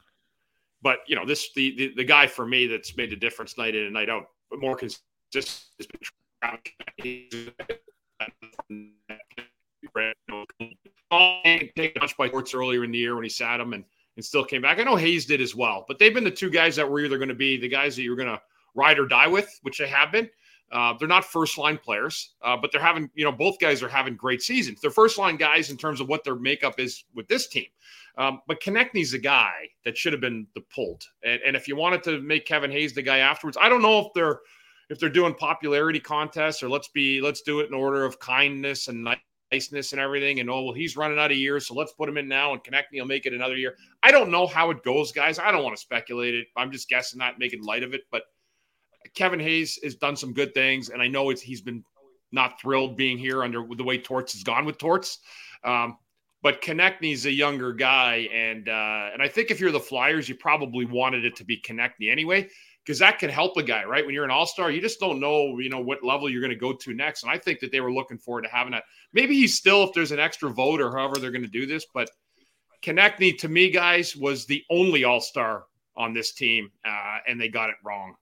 [SPEAKER 8] but you know, this the, the the guy for me that's made the difference night in and night out, but more consistent has been Much by Torts earlier in the year when he sat him and, and still came back. I know Hayes did as well, but they've been the two guys that were either going to be the guys that you're going to ride or die with, which they have been. Uh, they're not first line players, uh, but they're having, you know, both guys are having great seasons. They're first line guys in terms of what their makeup is with this team. Um, but Konecny's a guy that should have been the pulled. And, and if you wanted to make Kevin Hayes the guy afterwards, I don't know if they're if they're doing popularity contests or let's be let's do it in order of kindness and niceness and everything. And oh well, he's running out of years, so let's put him in now, and Konecny will make it another year. I don't know how it goes, guys. I don't want to speculate it. I'm just guessing, not making light of it, but. Kevin Hayes has done some good things, and I know it's he's been not thrilled being here under the way Torts has gone with Torts. Um, but Konecny's a younger guy, and uh, and I think if you're the Flyers, you probably wanted it to be Konecny anyway, because that can help a guy, right? When you're an All Star, you just don't know, you know, what level you're going to go to next. And I think that they were looking forward to having that. Maybe he's still, if there's an extra vote or however they're going to do this, but Konecny to me, guys, was the only All Star on this team, uh, and they got it wrong.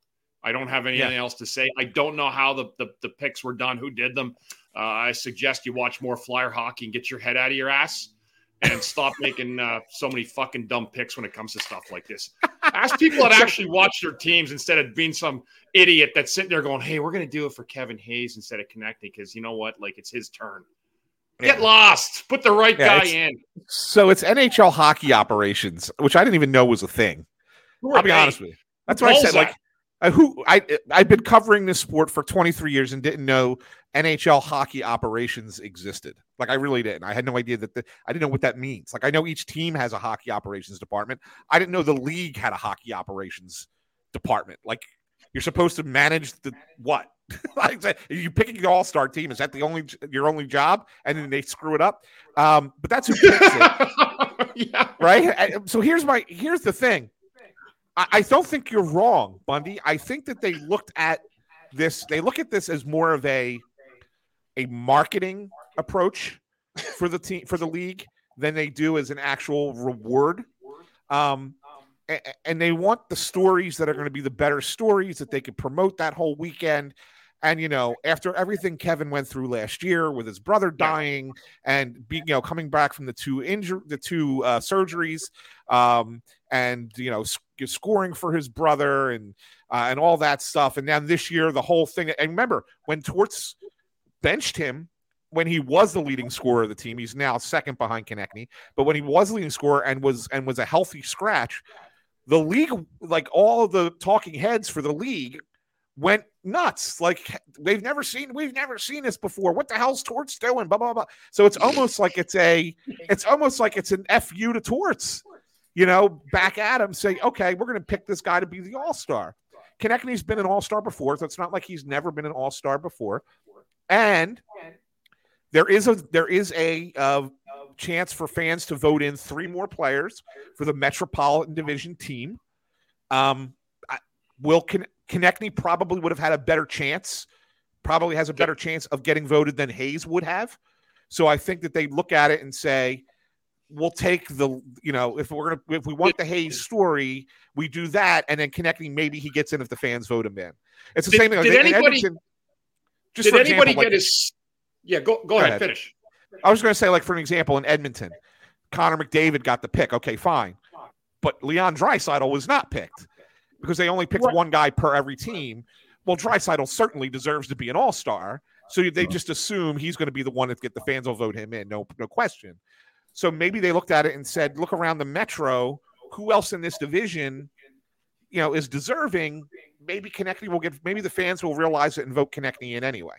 [SPEAKER 8] I don't have anything
[SPEAKER 11] Yeah.
[SPEAKER 8] else to say. I don't know how the, the, the picks were done, who did them. Uh, I suggest you watch more flyer hockey and get your head out of your ass and stop making uh, so many fucking dumb picks when it comes to stuff like this. Ask people that actually watch their teams instead of being some idiot that's sitting there going, hey, we're going to do it for Kevin Hayes instead of Konecny because you know what? Like it's his turn. Get lost. Put the right
[SPEAKER 11] Yeah,
[SPEAKER 8] guy in.
[SPEAKER 11] So it's NHL hockey operations, which I didn't even know was a thing. I'll be honest with you. That's what I said. Like, uh, who I I've been covering this sport for 23 years and didn't know NHL hockey operations existed. Like I really didn't. I had no idea that the, I didn't know what that means. Like I know each team has a hockey operations department. I didn't know the league had a hockey operations department. Like you're supposed to manage the what? like you picking the all-star team? Is that the only your only job? And then they screw it up. Um, but that's who picks it.
[SPEAKER 8] yeah.
[SPEAKER 11] right? So here's my here's the thing. I, I don't think you're wrong, Bundy. I think that they looked at this. They look at this as more of a a marketing approach for the team for the league than they do as an actual reward. Um, and they want the stories that are going to be the better stories that they could promote that whole weekend. And you know, after everything Kevin went through last year with his brother dying and being, you know, coming back from the two injury, the two uh, surgeries, um, and you know, sc- scoring for his brother and uh, and all that stuff. And then this year, the whole thing. And remember, when Torts benched him when he was the leading scorer of the team, he's now second behind Konecny. But when he was leading scorer and was and was a healthy scratch, the league, like all the talking heads for the league, went nuts. Like they've never seen, we've never seen this before. What the hell's Torts doing? Blah blah blah. So it's almost like it's a, it's almost like it's an fu to Torts. You know, back at him, say, okay, we're going to pick this guy to be the all star. Konecny's been an all star before, so it's not like he's never been an all star before. And there is a there is a uh, chance for fans to vote in three more players for the Metropolitan Division team. Um, I, will Konecny probably would have had a better chance. Probably has a better chance of getting voted than Hayes would have. So I think that they look at it and say, "We'll take the you know if we're gonna if we want the Hayes story, we do that, and then Konecny maybe he gets in if the fans vote him in." It's the
[SPEAKER 8] Did-
[SPEAKER 11] same thing.
[SPEAKER 8] did
[SPEAKER 11] Like,
[SPEAKER 8] anybody-
[SPEAKER 11] Edmonton- just
[SPEAKER 8] Did anybody
[SPEAKER 11] example,
[SPEAKER 8] get
[SPEAKER 11] like-
[SPEAKER 8] his? Yeah, go go,
[SPEAKER 11] Go
[SPEAKER 8] ahead,
[SPEAKER 11] ahead.
[SPEAKER 8] Finish.
[SPEAKER 11] I was going to say, like for an example, in Edmonton, Connor McDavid got the pick. Okay, fine, but Leon Draisaitl was not picked because they only picked one guy per every team. Well, Draisaitl certainly deserves to be an All Star, so they uh-huh. just assume he's going to be the one that get the fans will vote him in. No, no question. So maybe they looked at it and said, look around the Metro. Who else in this division, you know, is deserving? Maybe Konecny will get. Maybe the fans will realize it and vote Konecny in anyway.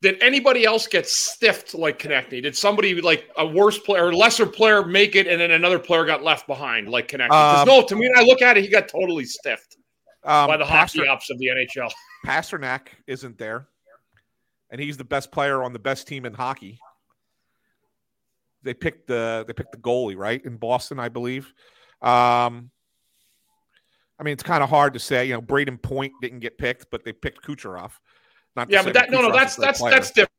[SPEAKER 8] Did anybody else get stiffed like Konecny? Did somebody like a worse player or lesser player make it, and then another player got left behind like Konecny? 'Cause
[SPEAKER 11] Um,
[SPEAKER 8] no, to me, when I look at it, he got totally stiffed
[SPEAKER 11] Um,
[SPEAKER 8] by the
[SPEAKER 11] Pastor-
[SPEAKER 8] hockey ops of the NHL.
[SPEAKER 11] Pastrnak isn't there, and he's the best player on the best team in hockey. They picked the they picked the goalie right in Boston, I believe. Um, I mean, it's kind of hard to say. You know, Brayden Point didn't get picked, but they picked Kucherov. Not
[SPEAKER 8] Yeah, but that no, no, that's that's
[SPEAKER 11] player.
[SPEAKER 8] that's different.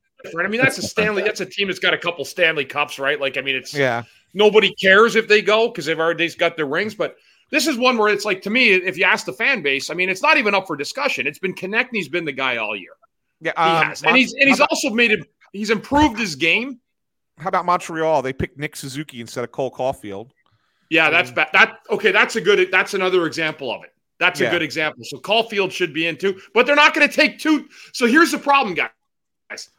[SPEAKER 8] I mean, that's a Stanley. That's a team that's got a couple Stanley Cups, right? Like, I mean, it's
[SPEAKER 11] yeah.
[SPEAKER 8] nobody cares if they go because they've already got their rings. But this is one where it's like to me, if you ask the fan base, I mean, it's not even up for discussion. It's been Konecny's been the guy all year.
[SPEAKER 11] Yeah,
[SPEAKER 8] He
[SPEAKER 11] um,
[SPEAKER 8] has, and he's and he's
[SPEAKER 11] about-
[SPEAKER 8] also made it. He's improved his game.
[SPEAKER 11] How about Montreal? They picked Nick Suzuki instead of Cole Caufield.
[SPEAKER 8] Yeah, that's bad. That okay. That's a good. That's another example of it. That's a good example. So Caufield should be in too, but they're not going to take two. So here's the problem, guys.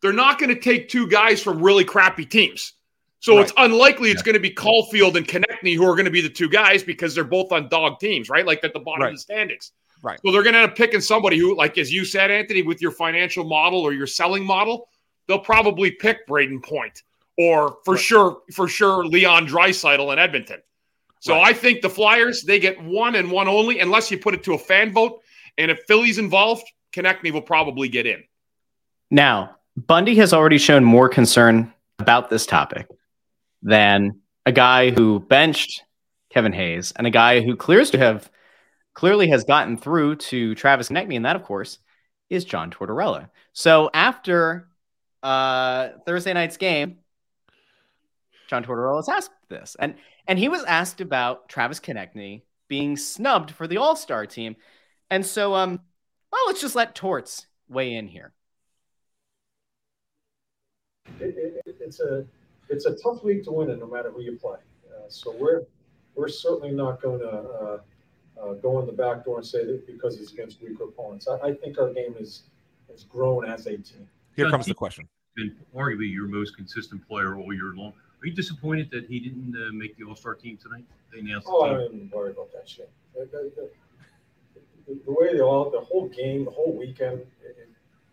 [SPEAKER 8] They're not going to take two guys from really crappy teams. So it's unlikely it's going to be Caufield and Konecny who are going to be the two guys because they're both on dog teams, right? Like at the bottom
[SPEAKER 11] Right.
[SPEAKER 8] of the standings.
[SPEAKER 11] Right.
[SPEAKER 8] So they're going to end up picking somebody who, like as you said, Anthony, with your financial model or your selling model, they'll probably pick Brayden Point or for sure, for sure, Leon Draisaitl in Edmonton. So I think the Flyers they get one and one only, unless you put it to a fan vote. And if Philly's involved, Konecny will probably get in.
[SPEAKER 10] Now, Bundy has already shown more concern about this topic than a guy who benched Kevin Hayes and a guy who clears to have clearly has gotten through to Travis Konecny, and that, of course, is John Tortorella. So after uh, Thursday night's game, John Tortorella has asked this, and and he was asked about Travis Konecny being snubbed for the All Star team, and so um, well, let's just let Torts weigh in here.
[SPEAKER 3] it, it, it's a it's a tough league to win in no matter who you play. Uh, so we're we're certainly not going to uh, uh, go in the back door and say that because he's against weaker opponents. I, I think our game is has grown as a team.
[SPEAKER 11] Here comes the question.
[SPEAKER 4] Been arguably your most consistent player all year long. Are you disappointed that he didn't uh, make the All Star team tonight? They announced
[SPEAKER 3] Oh, I
[SPEAKER 4] the
[SPEAKER 3] don't even worry about that shit. The, the, the, the way they all the whole game, the whole weekend, it, it,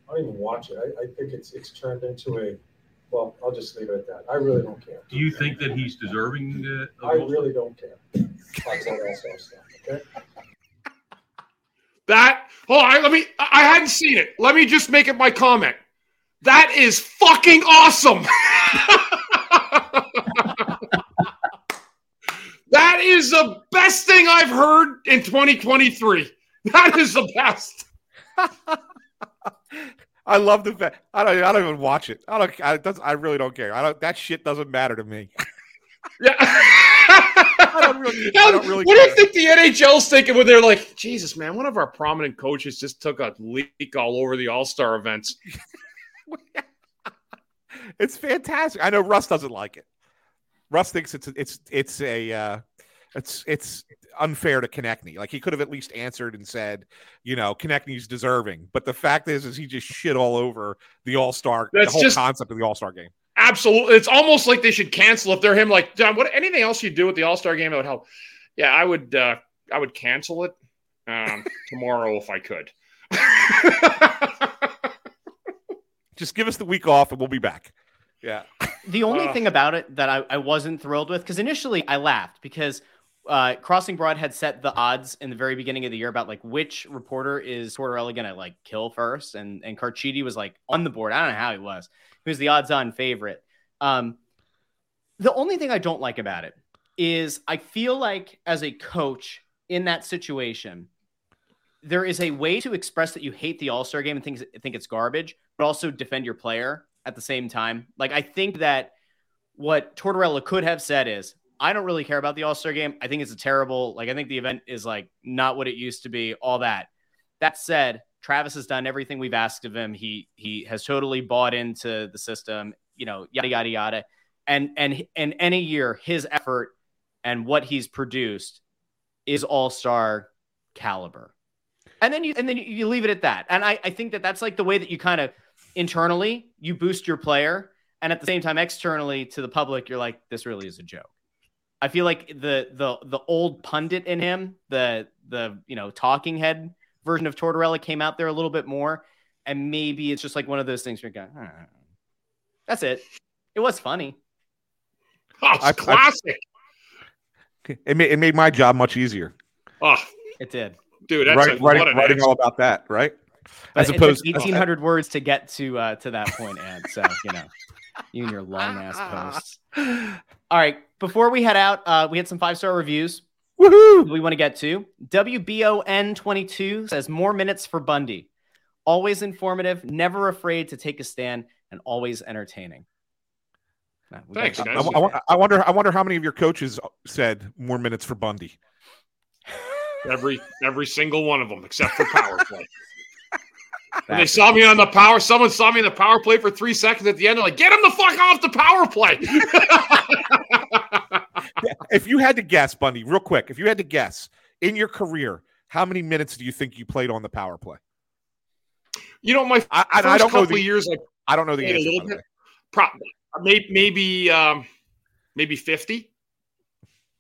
[SPEAKER 3] I don't even watch it. I, I think it's it's turned into a well. I'll just leave it at that. I really don't care.
[SPEAKER 4] Do you think that he's deserving? Uh, of
[SPEAKER 3] I
[SPEAKER 4] All-Star?
[SPEAKER 3] really don't care. Talk about all-star stuff. Okay.
[SPEAKER 8] That hold on, let me. I I hadn't seen it. Let me just make it my comment. That is fucking awesome. That is the best thing I've heard in 2023. That is the best.
[SPEAKER 11] I love the fact I don't. I don't even watch it. I don't. I, it doesn't, I really don't care. I don't. That shit doesn't matter to me.
[SPEAKER 8] Yeah.
[SPEAKER 11] I don't really. I don't really
[SPEAKER 8] what do you think the NHL's thinking when they're like, Jesus, man, one of our prominent coaches just took a leak all over the All Star events?
[SPEAKER 11] It's fantastic. I know Russ doesn't like it. Russ thinks it's it's it's a uh, it's it's unfair to Konecny. Like he could have at least answered and said, you know, Konecny's deserving. But the fact is, is he just shit all over the All Star, the
[SPEAKER 8] That's
[SPEAKER 11] whole
[SPEAKER 8] just-
[SPEAKER 11] concept of the All Star game.
[SPEAKER 8] Absolutely. It's almost like they should cancel if they're him. Like, John, what anything else you do with the All Star game that would help? Yeah, I would. uh I would cancel it um, tomorrow if I could.
[SPEAKER 11] Just give us the week off and we'll be back. Yeah.
[SPEAKER 10] The only
[SPEAKER 8] Uh.
[SPEAKER 10] thing about it that I, I wasn't thrilled with, because initially I laughed because uh, Crossing Broad had set the odds in the very beginning of the year about like which reporter is Tortorella gonna like kill first, and and Carchidi was like on the board. I don't know how he was. He was the odds-on favorite. Um, the only thing I don't like about it is I feel like as a coach in that situation, there is a way to express that you hate the All Star game and think think it's garbage, but also defend your player at the same time. Like I think that what Tortorella could have said is, I don't really care about the All Star game. I think it's a terrible. Like I think the event is like not what it used to be. All that. That said, Travis has done everything we've asked of him. He he has totally bought into the system. You know, yada yada yada. And and and any year, his effort and what he's produced is All Star caliber. And then you and then you- leave it at that. And I, I think that that's like the way that you kind of internally you boost your player, and at the same time externally to the public, you're like, this really is a joke. I feel like the the the old pundit in him, the the you know talking head version of Tortorella came out there a little bit more, and maybe it's just like one of those things where you go, "Ah." that's it. It was funny.
[SPEAKER 8] Oh, it's
[SPEAKER 11] I- I-
[SPEAKER 8] classic.
[SPEAKER 11] It made, it made my job much easier.
[SPEAKER 8] oh,
[SPEAKER 10] It did.
[SPEAKER 8] dude, that's
[SPEAKER 11] Writing,
[SPEAKER 8] a,
[SPEAKER 11] writing,
[SPEAKER 8] what an
[SPEAKER 11] writing all about that, right?
[SPEAKER 10] But
[SPEAKER 11] As opposed,
[SPEAKER 10] took 1,800 words to get to uh, to that and So you know, you and your long ass posts. All right, before we head out, uh, we had some five star reviews.
[SPEAKER 11] Woohoo!
[SPEAKER 10] We want to get to WBON 22 says more minutes for Bundy. Always informative, never afraid to take a stand, and always entertaining. Now,
[SPEAKER 8] Thanks,
[SPEAKER 11] I,
[SPEAKER 8] guys.
[SPEAKER 11] I- I wonder- I wonder. I wonder how many of your coaches said more minutes for Bundy.
[SPEAKER 8] every every single one of them except for power play. They saw me on the power, someone saw me in the power play for three seconds at the end. They're like, "Get him the fuck off the power play!"
[SPEAKER 11] If you had to guess, Bundy, real quick, if you had to guess in your career, how many minutes do you think you played on the power play?
[SPEAKER 8] you know, my
[SPEAKER 11] I, I,
[SPEAKER 8] first
[SPEAKER 11] I don't know
[SPEAKER 8] couple
[SPEAKER 11] the
[SPEAKER 8] years, like
[SPEAKER 11] I don't know the answer. the
[SPEAKER 8] bit. Pro- maybe maybe um, maybe fifty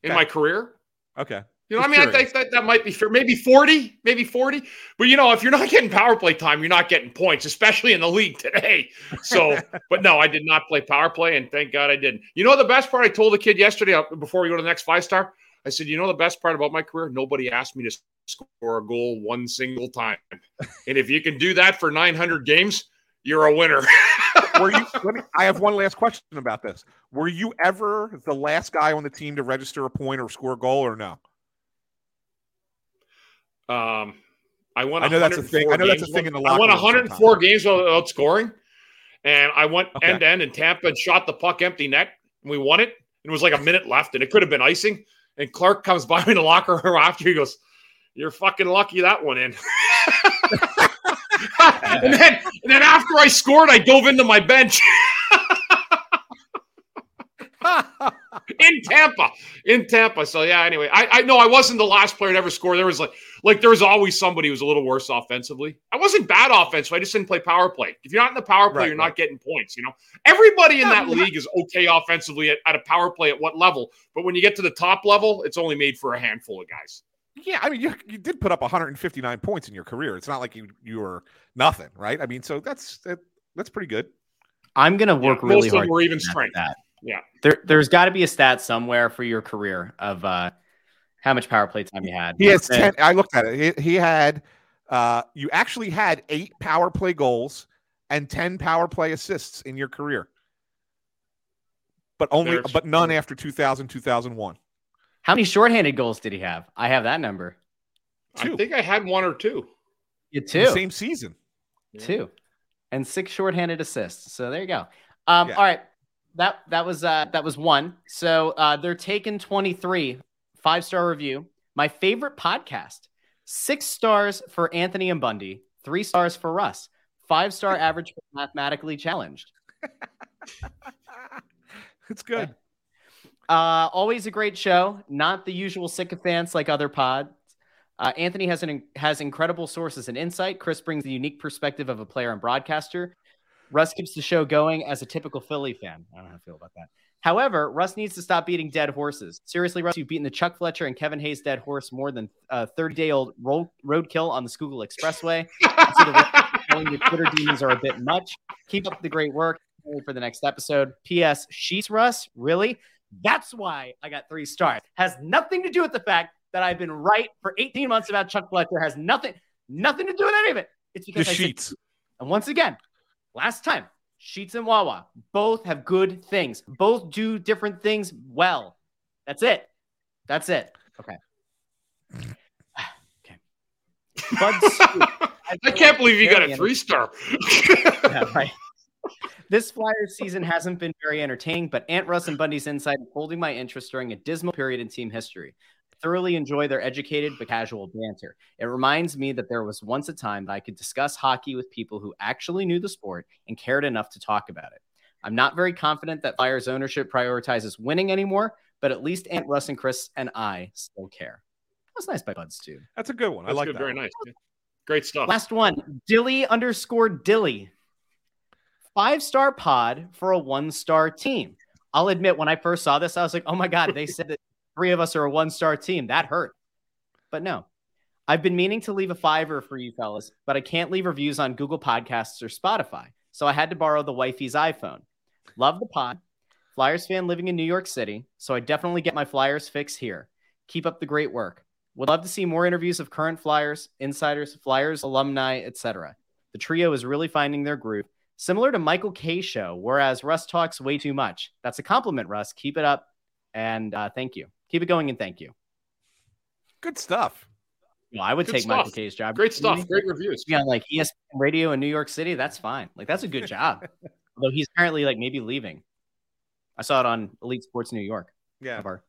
[SPEAKER 8] in
[SPEAKER 11] Okay.
[SPEAKER 8] my career.
[SPEAKER 11] Okay.
[SPEAKER 8] You know, I mean, I think that, that might be fair. Maybe 40, maybe 40. But, you know, if you're not getting power play time, you're not getting points, especially in the league today. So, but no, I did not play power play, and thank God I didn't. You know, the best part I told the kid yesterday uh, before we go to the next five star, I said, you know, the best part about my career, nobody asked me to score a goal one single time. And if you can do that for 900 games, you're a winner.
[SPEAKER 11] Were you? Let me, I have one last question about this. Were you ever the last guy on the team to register a point or score a goal, or no?
[SPEAKER 8] Um, I won.
[SPEAKER 11] I know that's a thing-
[SPEAKER 8] 104
[SPEAKER 11] I know that's a
[SPEAKER 8] games
[SPEAKER 11] thing in the
[SPEAKER 8] I
[SPEAKER 11] locker
[SPEAKER 8] won
[SPEAKER 11] room
[SPEAKER 8] 104 games without scoring, and I went
[SPEAKER 11] Okay.
[SPEAKER 8] end to end in Tampa and shot the puck empty net. And we won it. And it was like a minute left, and it could have been icing. And Clarke comes by me in the locker room after. He goes, "You're fucking lucky that one in." and then, and then after I scored, I dove into my bench. in Tampa, in Tampa. So yeah. Anyway, I, I know I wasn't the last player to ever score. There was like like there was always somebody who was a little worse offensively. I wasn't bad offensively. I just didn't play power play. If you're not in the power play,
[SPEAKER 11] Right,
[SPEAKER 8] you're
[SPEAKER 11] right.
[SPEAKER 8] not getting points. You know, everybody in that
[SPEAKER 11] I
[SPEAKER 8] league is okay offensively at, at a power play at what level, but when you get to the top level, it's only made for a handful of guys.
[SPEAKER 11] Yeah, I mean, you, you did put up 159 points in your career. It's not like you you were nothing, right? I mean, so that's that, that's pretty good.
[SPEAKER 10] I'm gonna work
[SPEAKER 8] Yeah,
[SPEAKER 10] really
[SPEAKER 8] most of them
[SPEAKER 10] hard.
[SPEAKER 8] were
[SPEAKER 10] to
[SPEAKER 8] even
[SPEAKER 10] get
[SPEAKER 8] strength.
[SPEAKER 10] That.
[SPEAKER 8] Yeah.
[SPEAKER 10] There, there's got to be a stat somewhere for your career of uh, how much power play time you had.
[SPEAKER 11] He has 10. I looked at it. He, he had, uh, you actually had eight power play goals and 10 power play assists in your career, but only,
[SPEAKER 8] There's-
[SPEAKER 11] but none after 2000, 2001.
[SPEAKER 10] How many shorthanded goals did he have? I have that number.
[SPEAKER 8] I think I had one or two.
[SPEAKER 10] You
[SPEAKER 11] The
[SPEAKER 10] too.
[SPEAKER 11] same season.
[SPEAKER 10] two, and six shorthanded assists. So there you go. Um,
[SPEAKER 11] Yeah.
[SPEAKER 10] All right, that that was uh, that was one. So uh, they're taking twenty three five star review. My favorite podcast. Six stars for Anthony and Bundy. Three stars for Russ. Five star average for mathematically challenged.
[SPEAKER 11] It's good.
[SPEAKER 10] Uh, always a great show. Not the usual sycophants like other pods. Uh, Anthony has an has incredible sources and insight. Chris brings the unique perspective of a player and broadcaster. Russ keeps the show going as a typical Philly fan. I don't know how I feel about that. However, Russ needs to stop beating dead horses. Seriously, Russ, you've beaten the Chuck Fletcher and Kevin Hayes dead horse more than uh, a 30 day old road roadkill on the Schuylkill Expressway. That your Twitter demons are a bit much. Keep up the great work. For the next episode. P.S. Sheetz Russ, really? That's why I got three stars. Has nothing to do with the fact that I've been right for 18 months about Chuck Fletcher. Has nothing, nothing to do with any of it. It's
[SPEAKER 11] The
[SPEAKER 10] because I said-
[SPEAKER 11] Sheetz.
[SPEAKER 10] and once again, last time, Sheetz and Wawa both have good things. Both do different things well. That's it. That's it. Okay. okay. Bud Scoop.
[SPEAKER 8] I can't believe you got a three star.
[SPEAKER 10] Yeah, right. This Flyers season hasn't been very entertaining, but Ant Russ and Bundy's insight is holding my interest during a dismal period in team history. I thoroughly enjoy their educated but casual banter. It reminds me that there was once a time that I could discuss hockey with people who actually knew the sport and cared enough to talk about it. I'm not very confident that Flyers ownership prioritizes winning anymore, but at least Ant Russ and Chris and I still care. That's nice by Buds too.
[SPEAKER 11] That's a good one. I
[SPEAKER 8] That's
[SPEAKER 11] like
[SPEAKER 8] good.
[SPEAKER 11] that.
[SPEAKER 8] Very nice. Great stuff.
[SPEAKER 10] Last one, Dilly underscore Dilly. Five star pod for a one star team. I'll admit, when I first saw this, I was like, oh my God, they said that three of us are a one star team. That hurt. But no, I've been meaning to leave a fiver for you fellas, but I can't leave reviews on Google Podcasts or Spotify. So I had to borrow the wifey's iPhone. Love the pod. Flyers fan living in New York City. So I definitely get my Flyers fix here. Keep up the great work. Would love to see more interviews of current Flyers, insiders, Flyers, alumni, etc. The trio is really finding their groove, similar to Michael Kay show, whereas Russ talks way too much. That's a compliment, Russ. Keep it up, and uh, thank you. Keep it going, and thank you.
[SPEAKER 11] Good stuff.
[SPEAKER 10] Well, I would
[SPEAKER 8] Good
[SPEAKER 10] take
[SPEAKER 8] stuff.
[SPEAKER 10] Michael Kay's job.
[SPEAKER 8] Great stuff. Great reviews.
[SPEAKER 10] Yeah, like ESPN Radio in New York City. That's fine. Like that's a good job. Although he's currently like maybe leaving. I saw it on Elite Sports New York.
[SPEAKER 11] Yeah.
[SPEAKER 10] Of our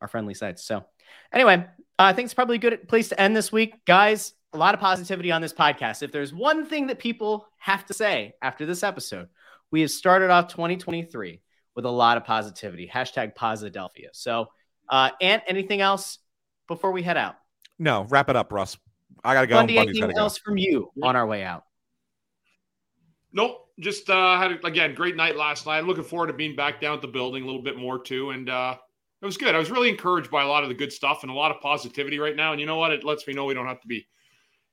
[SPEAKER 10] our friendly sites. So anyway, uh, I think it's probably a good place to end this week, guys. A lot of positivity on this podcast. If there's one thing that people have to say after this episode, we have started off 2023 with a lot of positivity. Hashtag Posidelphia. So, uh, Ant, anything else before we head out?
[SPEAKER 11] No, wrap it up, Russ. I gotta go.
[SPEAKER 10] Bundy,
[SPEAKER 11] Bundy's
[SPEAKER 10] anything
[SPEAKER 11] gotta go.
[SPEAKER 10] else from you on our way out?
[SPEAKER 8] Nope. Just uh, had a, again great night last night. Looking forward to being back down at the building a little bit more too, and uh, it was good. I was really encouraged by a lot of the good stuff and a lot of positivity right now. And you know what? It lets me know we don't have to be,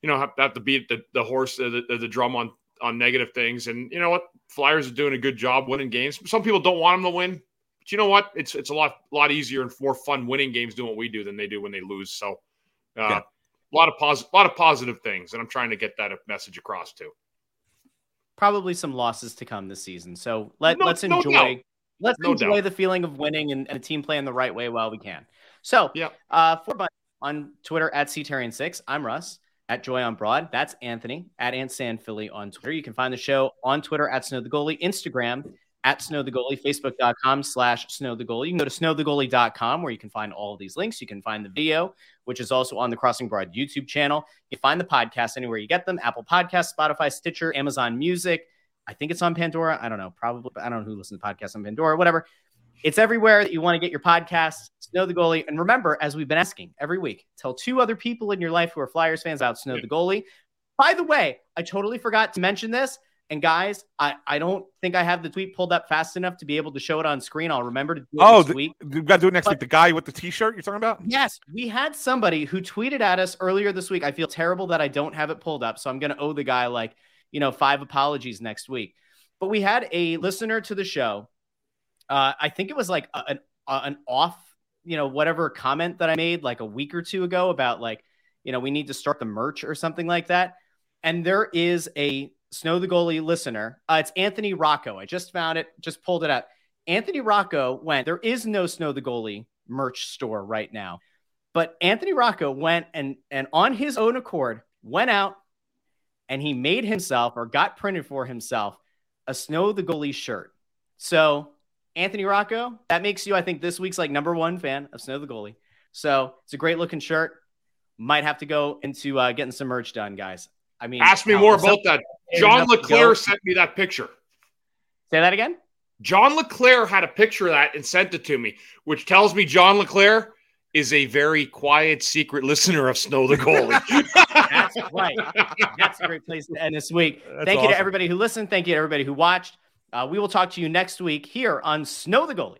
[SPEAKER 8] you know, have, have to beat the, the horse, uh, the, the, the drum on on negative things. And you know what? Flyers are doing a good job winning games. Some people don't want them to win, but you know what? It's it's a lot lot easier and more fun winning games doing what we do than they do when they lose. So, uh,
[SPEAKER 11] Yeah.
[SPEAKER 8] a lot of positive, a lot of positive things, and I'm trying to get that message across too.
[SPEAKER 10] Probably some losses to come this season. So let,
[SPEAKER 8] No-
[SPEAKER 10] let's
[SPEAKER 8] no
[SPEAKER 10] enjoy
[SPEAKER 8] doubt.
[SPEAKER 10] let's
[SPEAKER 8] No
[SPEAKER 10] enjoy
[SPEAKER 8] doubt.
[SPEAKER 10] the feeling of winning and, and a team playing the right way while we can. So
[SPEAKER 8] Yeah.
[SPEAKER 10] uh for Bundy on Twitter at Ctherien6, I'm Russ. At Joy on Broad, that's Anthony at Ant San Philly on Twitter. You can find the show on Twitter at Snow the Goalie, Instagram at Snow the Goalie, Facebook.com slash Snow the Goalie. You can go to snowthegoalie.com where you can find all of these links. You can find the video, which is also on the Crossing Broad YouTube channel. You can find the podcast anywhere you get them Apple Podcasts, Spotify, Stitcher, Amazon Music. I think it's on Pandora. I don't know. Probably. I don't know who listens to podcasts on Pandora, whatever. It's everywhere that you want to get your podcasts. Snow the Goalie. And remember, as we've been asking every week, tell two other people in your life who are Flyers fans about Snow the Goalie. By the way, I totally forgot to mention this. And guys, I, I don't think I have the tweet pulled up fast enough to be able to show it on screen. I'll remember to do it
[SPEAKER 11] Oh,
[SPEAKER 10] this
[SPEAKER 11] the,
[SPEAKER 10] week.
[SPEAKER 11] we got to do it next
[SPEAKER 10] But-
[SPEAKER 11] week. The guy with the T-shirt you're talking about?
[SPEAKER 10] Yes, we had somebody who tweeted at us earlier this week. I feel terrible that I don't have it pulled up, so I'm going to owe the guy like, you know, five apologies next week. But we had a listener to the show. Uh, I think it was like a- an a- an off, you know, whatever comment that I made like a week or two ago about like, you know, we need to start the merch or something like that. And there is a Snow the Goalie listener. Uh, it's Anthony Rocco. I just found it, just pulled it up. Anthony Rocco went, there is no Snow the Goalie merch store right now. But Anthony Rocco went and and on his own accord went out and he made himself or got printed for himself a Snow the Goalie shirt. So Anthony Rocco, that makes you, I think, this week's like number one fan of Snow the Goalie. So it's a great looking shirt. Might have to go into uh, getting some merch done, guys. I mean,
[SPEAKER 8] ask me
[SPEAKER 10] uh,
[SPEAKER 8] more about that. John LeClair sent me that picture.
[SPEAKER 10] Say that again.
[SPEAKER 8] John LeClair had a picture of that and sent it to me, which tells me John LeClair is a very quiet, secret listener of Snow the Goalie.
[SPEAKER 10] That's right. That's a great place to end this week.
[SPEAKER 11] That's
[SPEAKER 10] Thank you to everybody who listened. Thank you to everybody who watched. Uh, we will talk to you next week here on Snow the Goalie.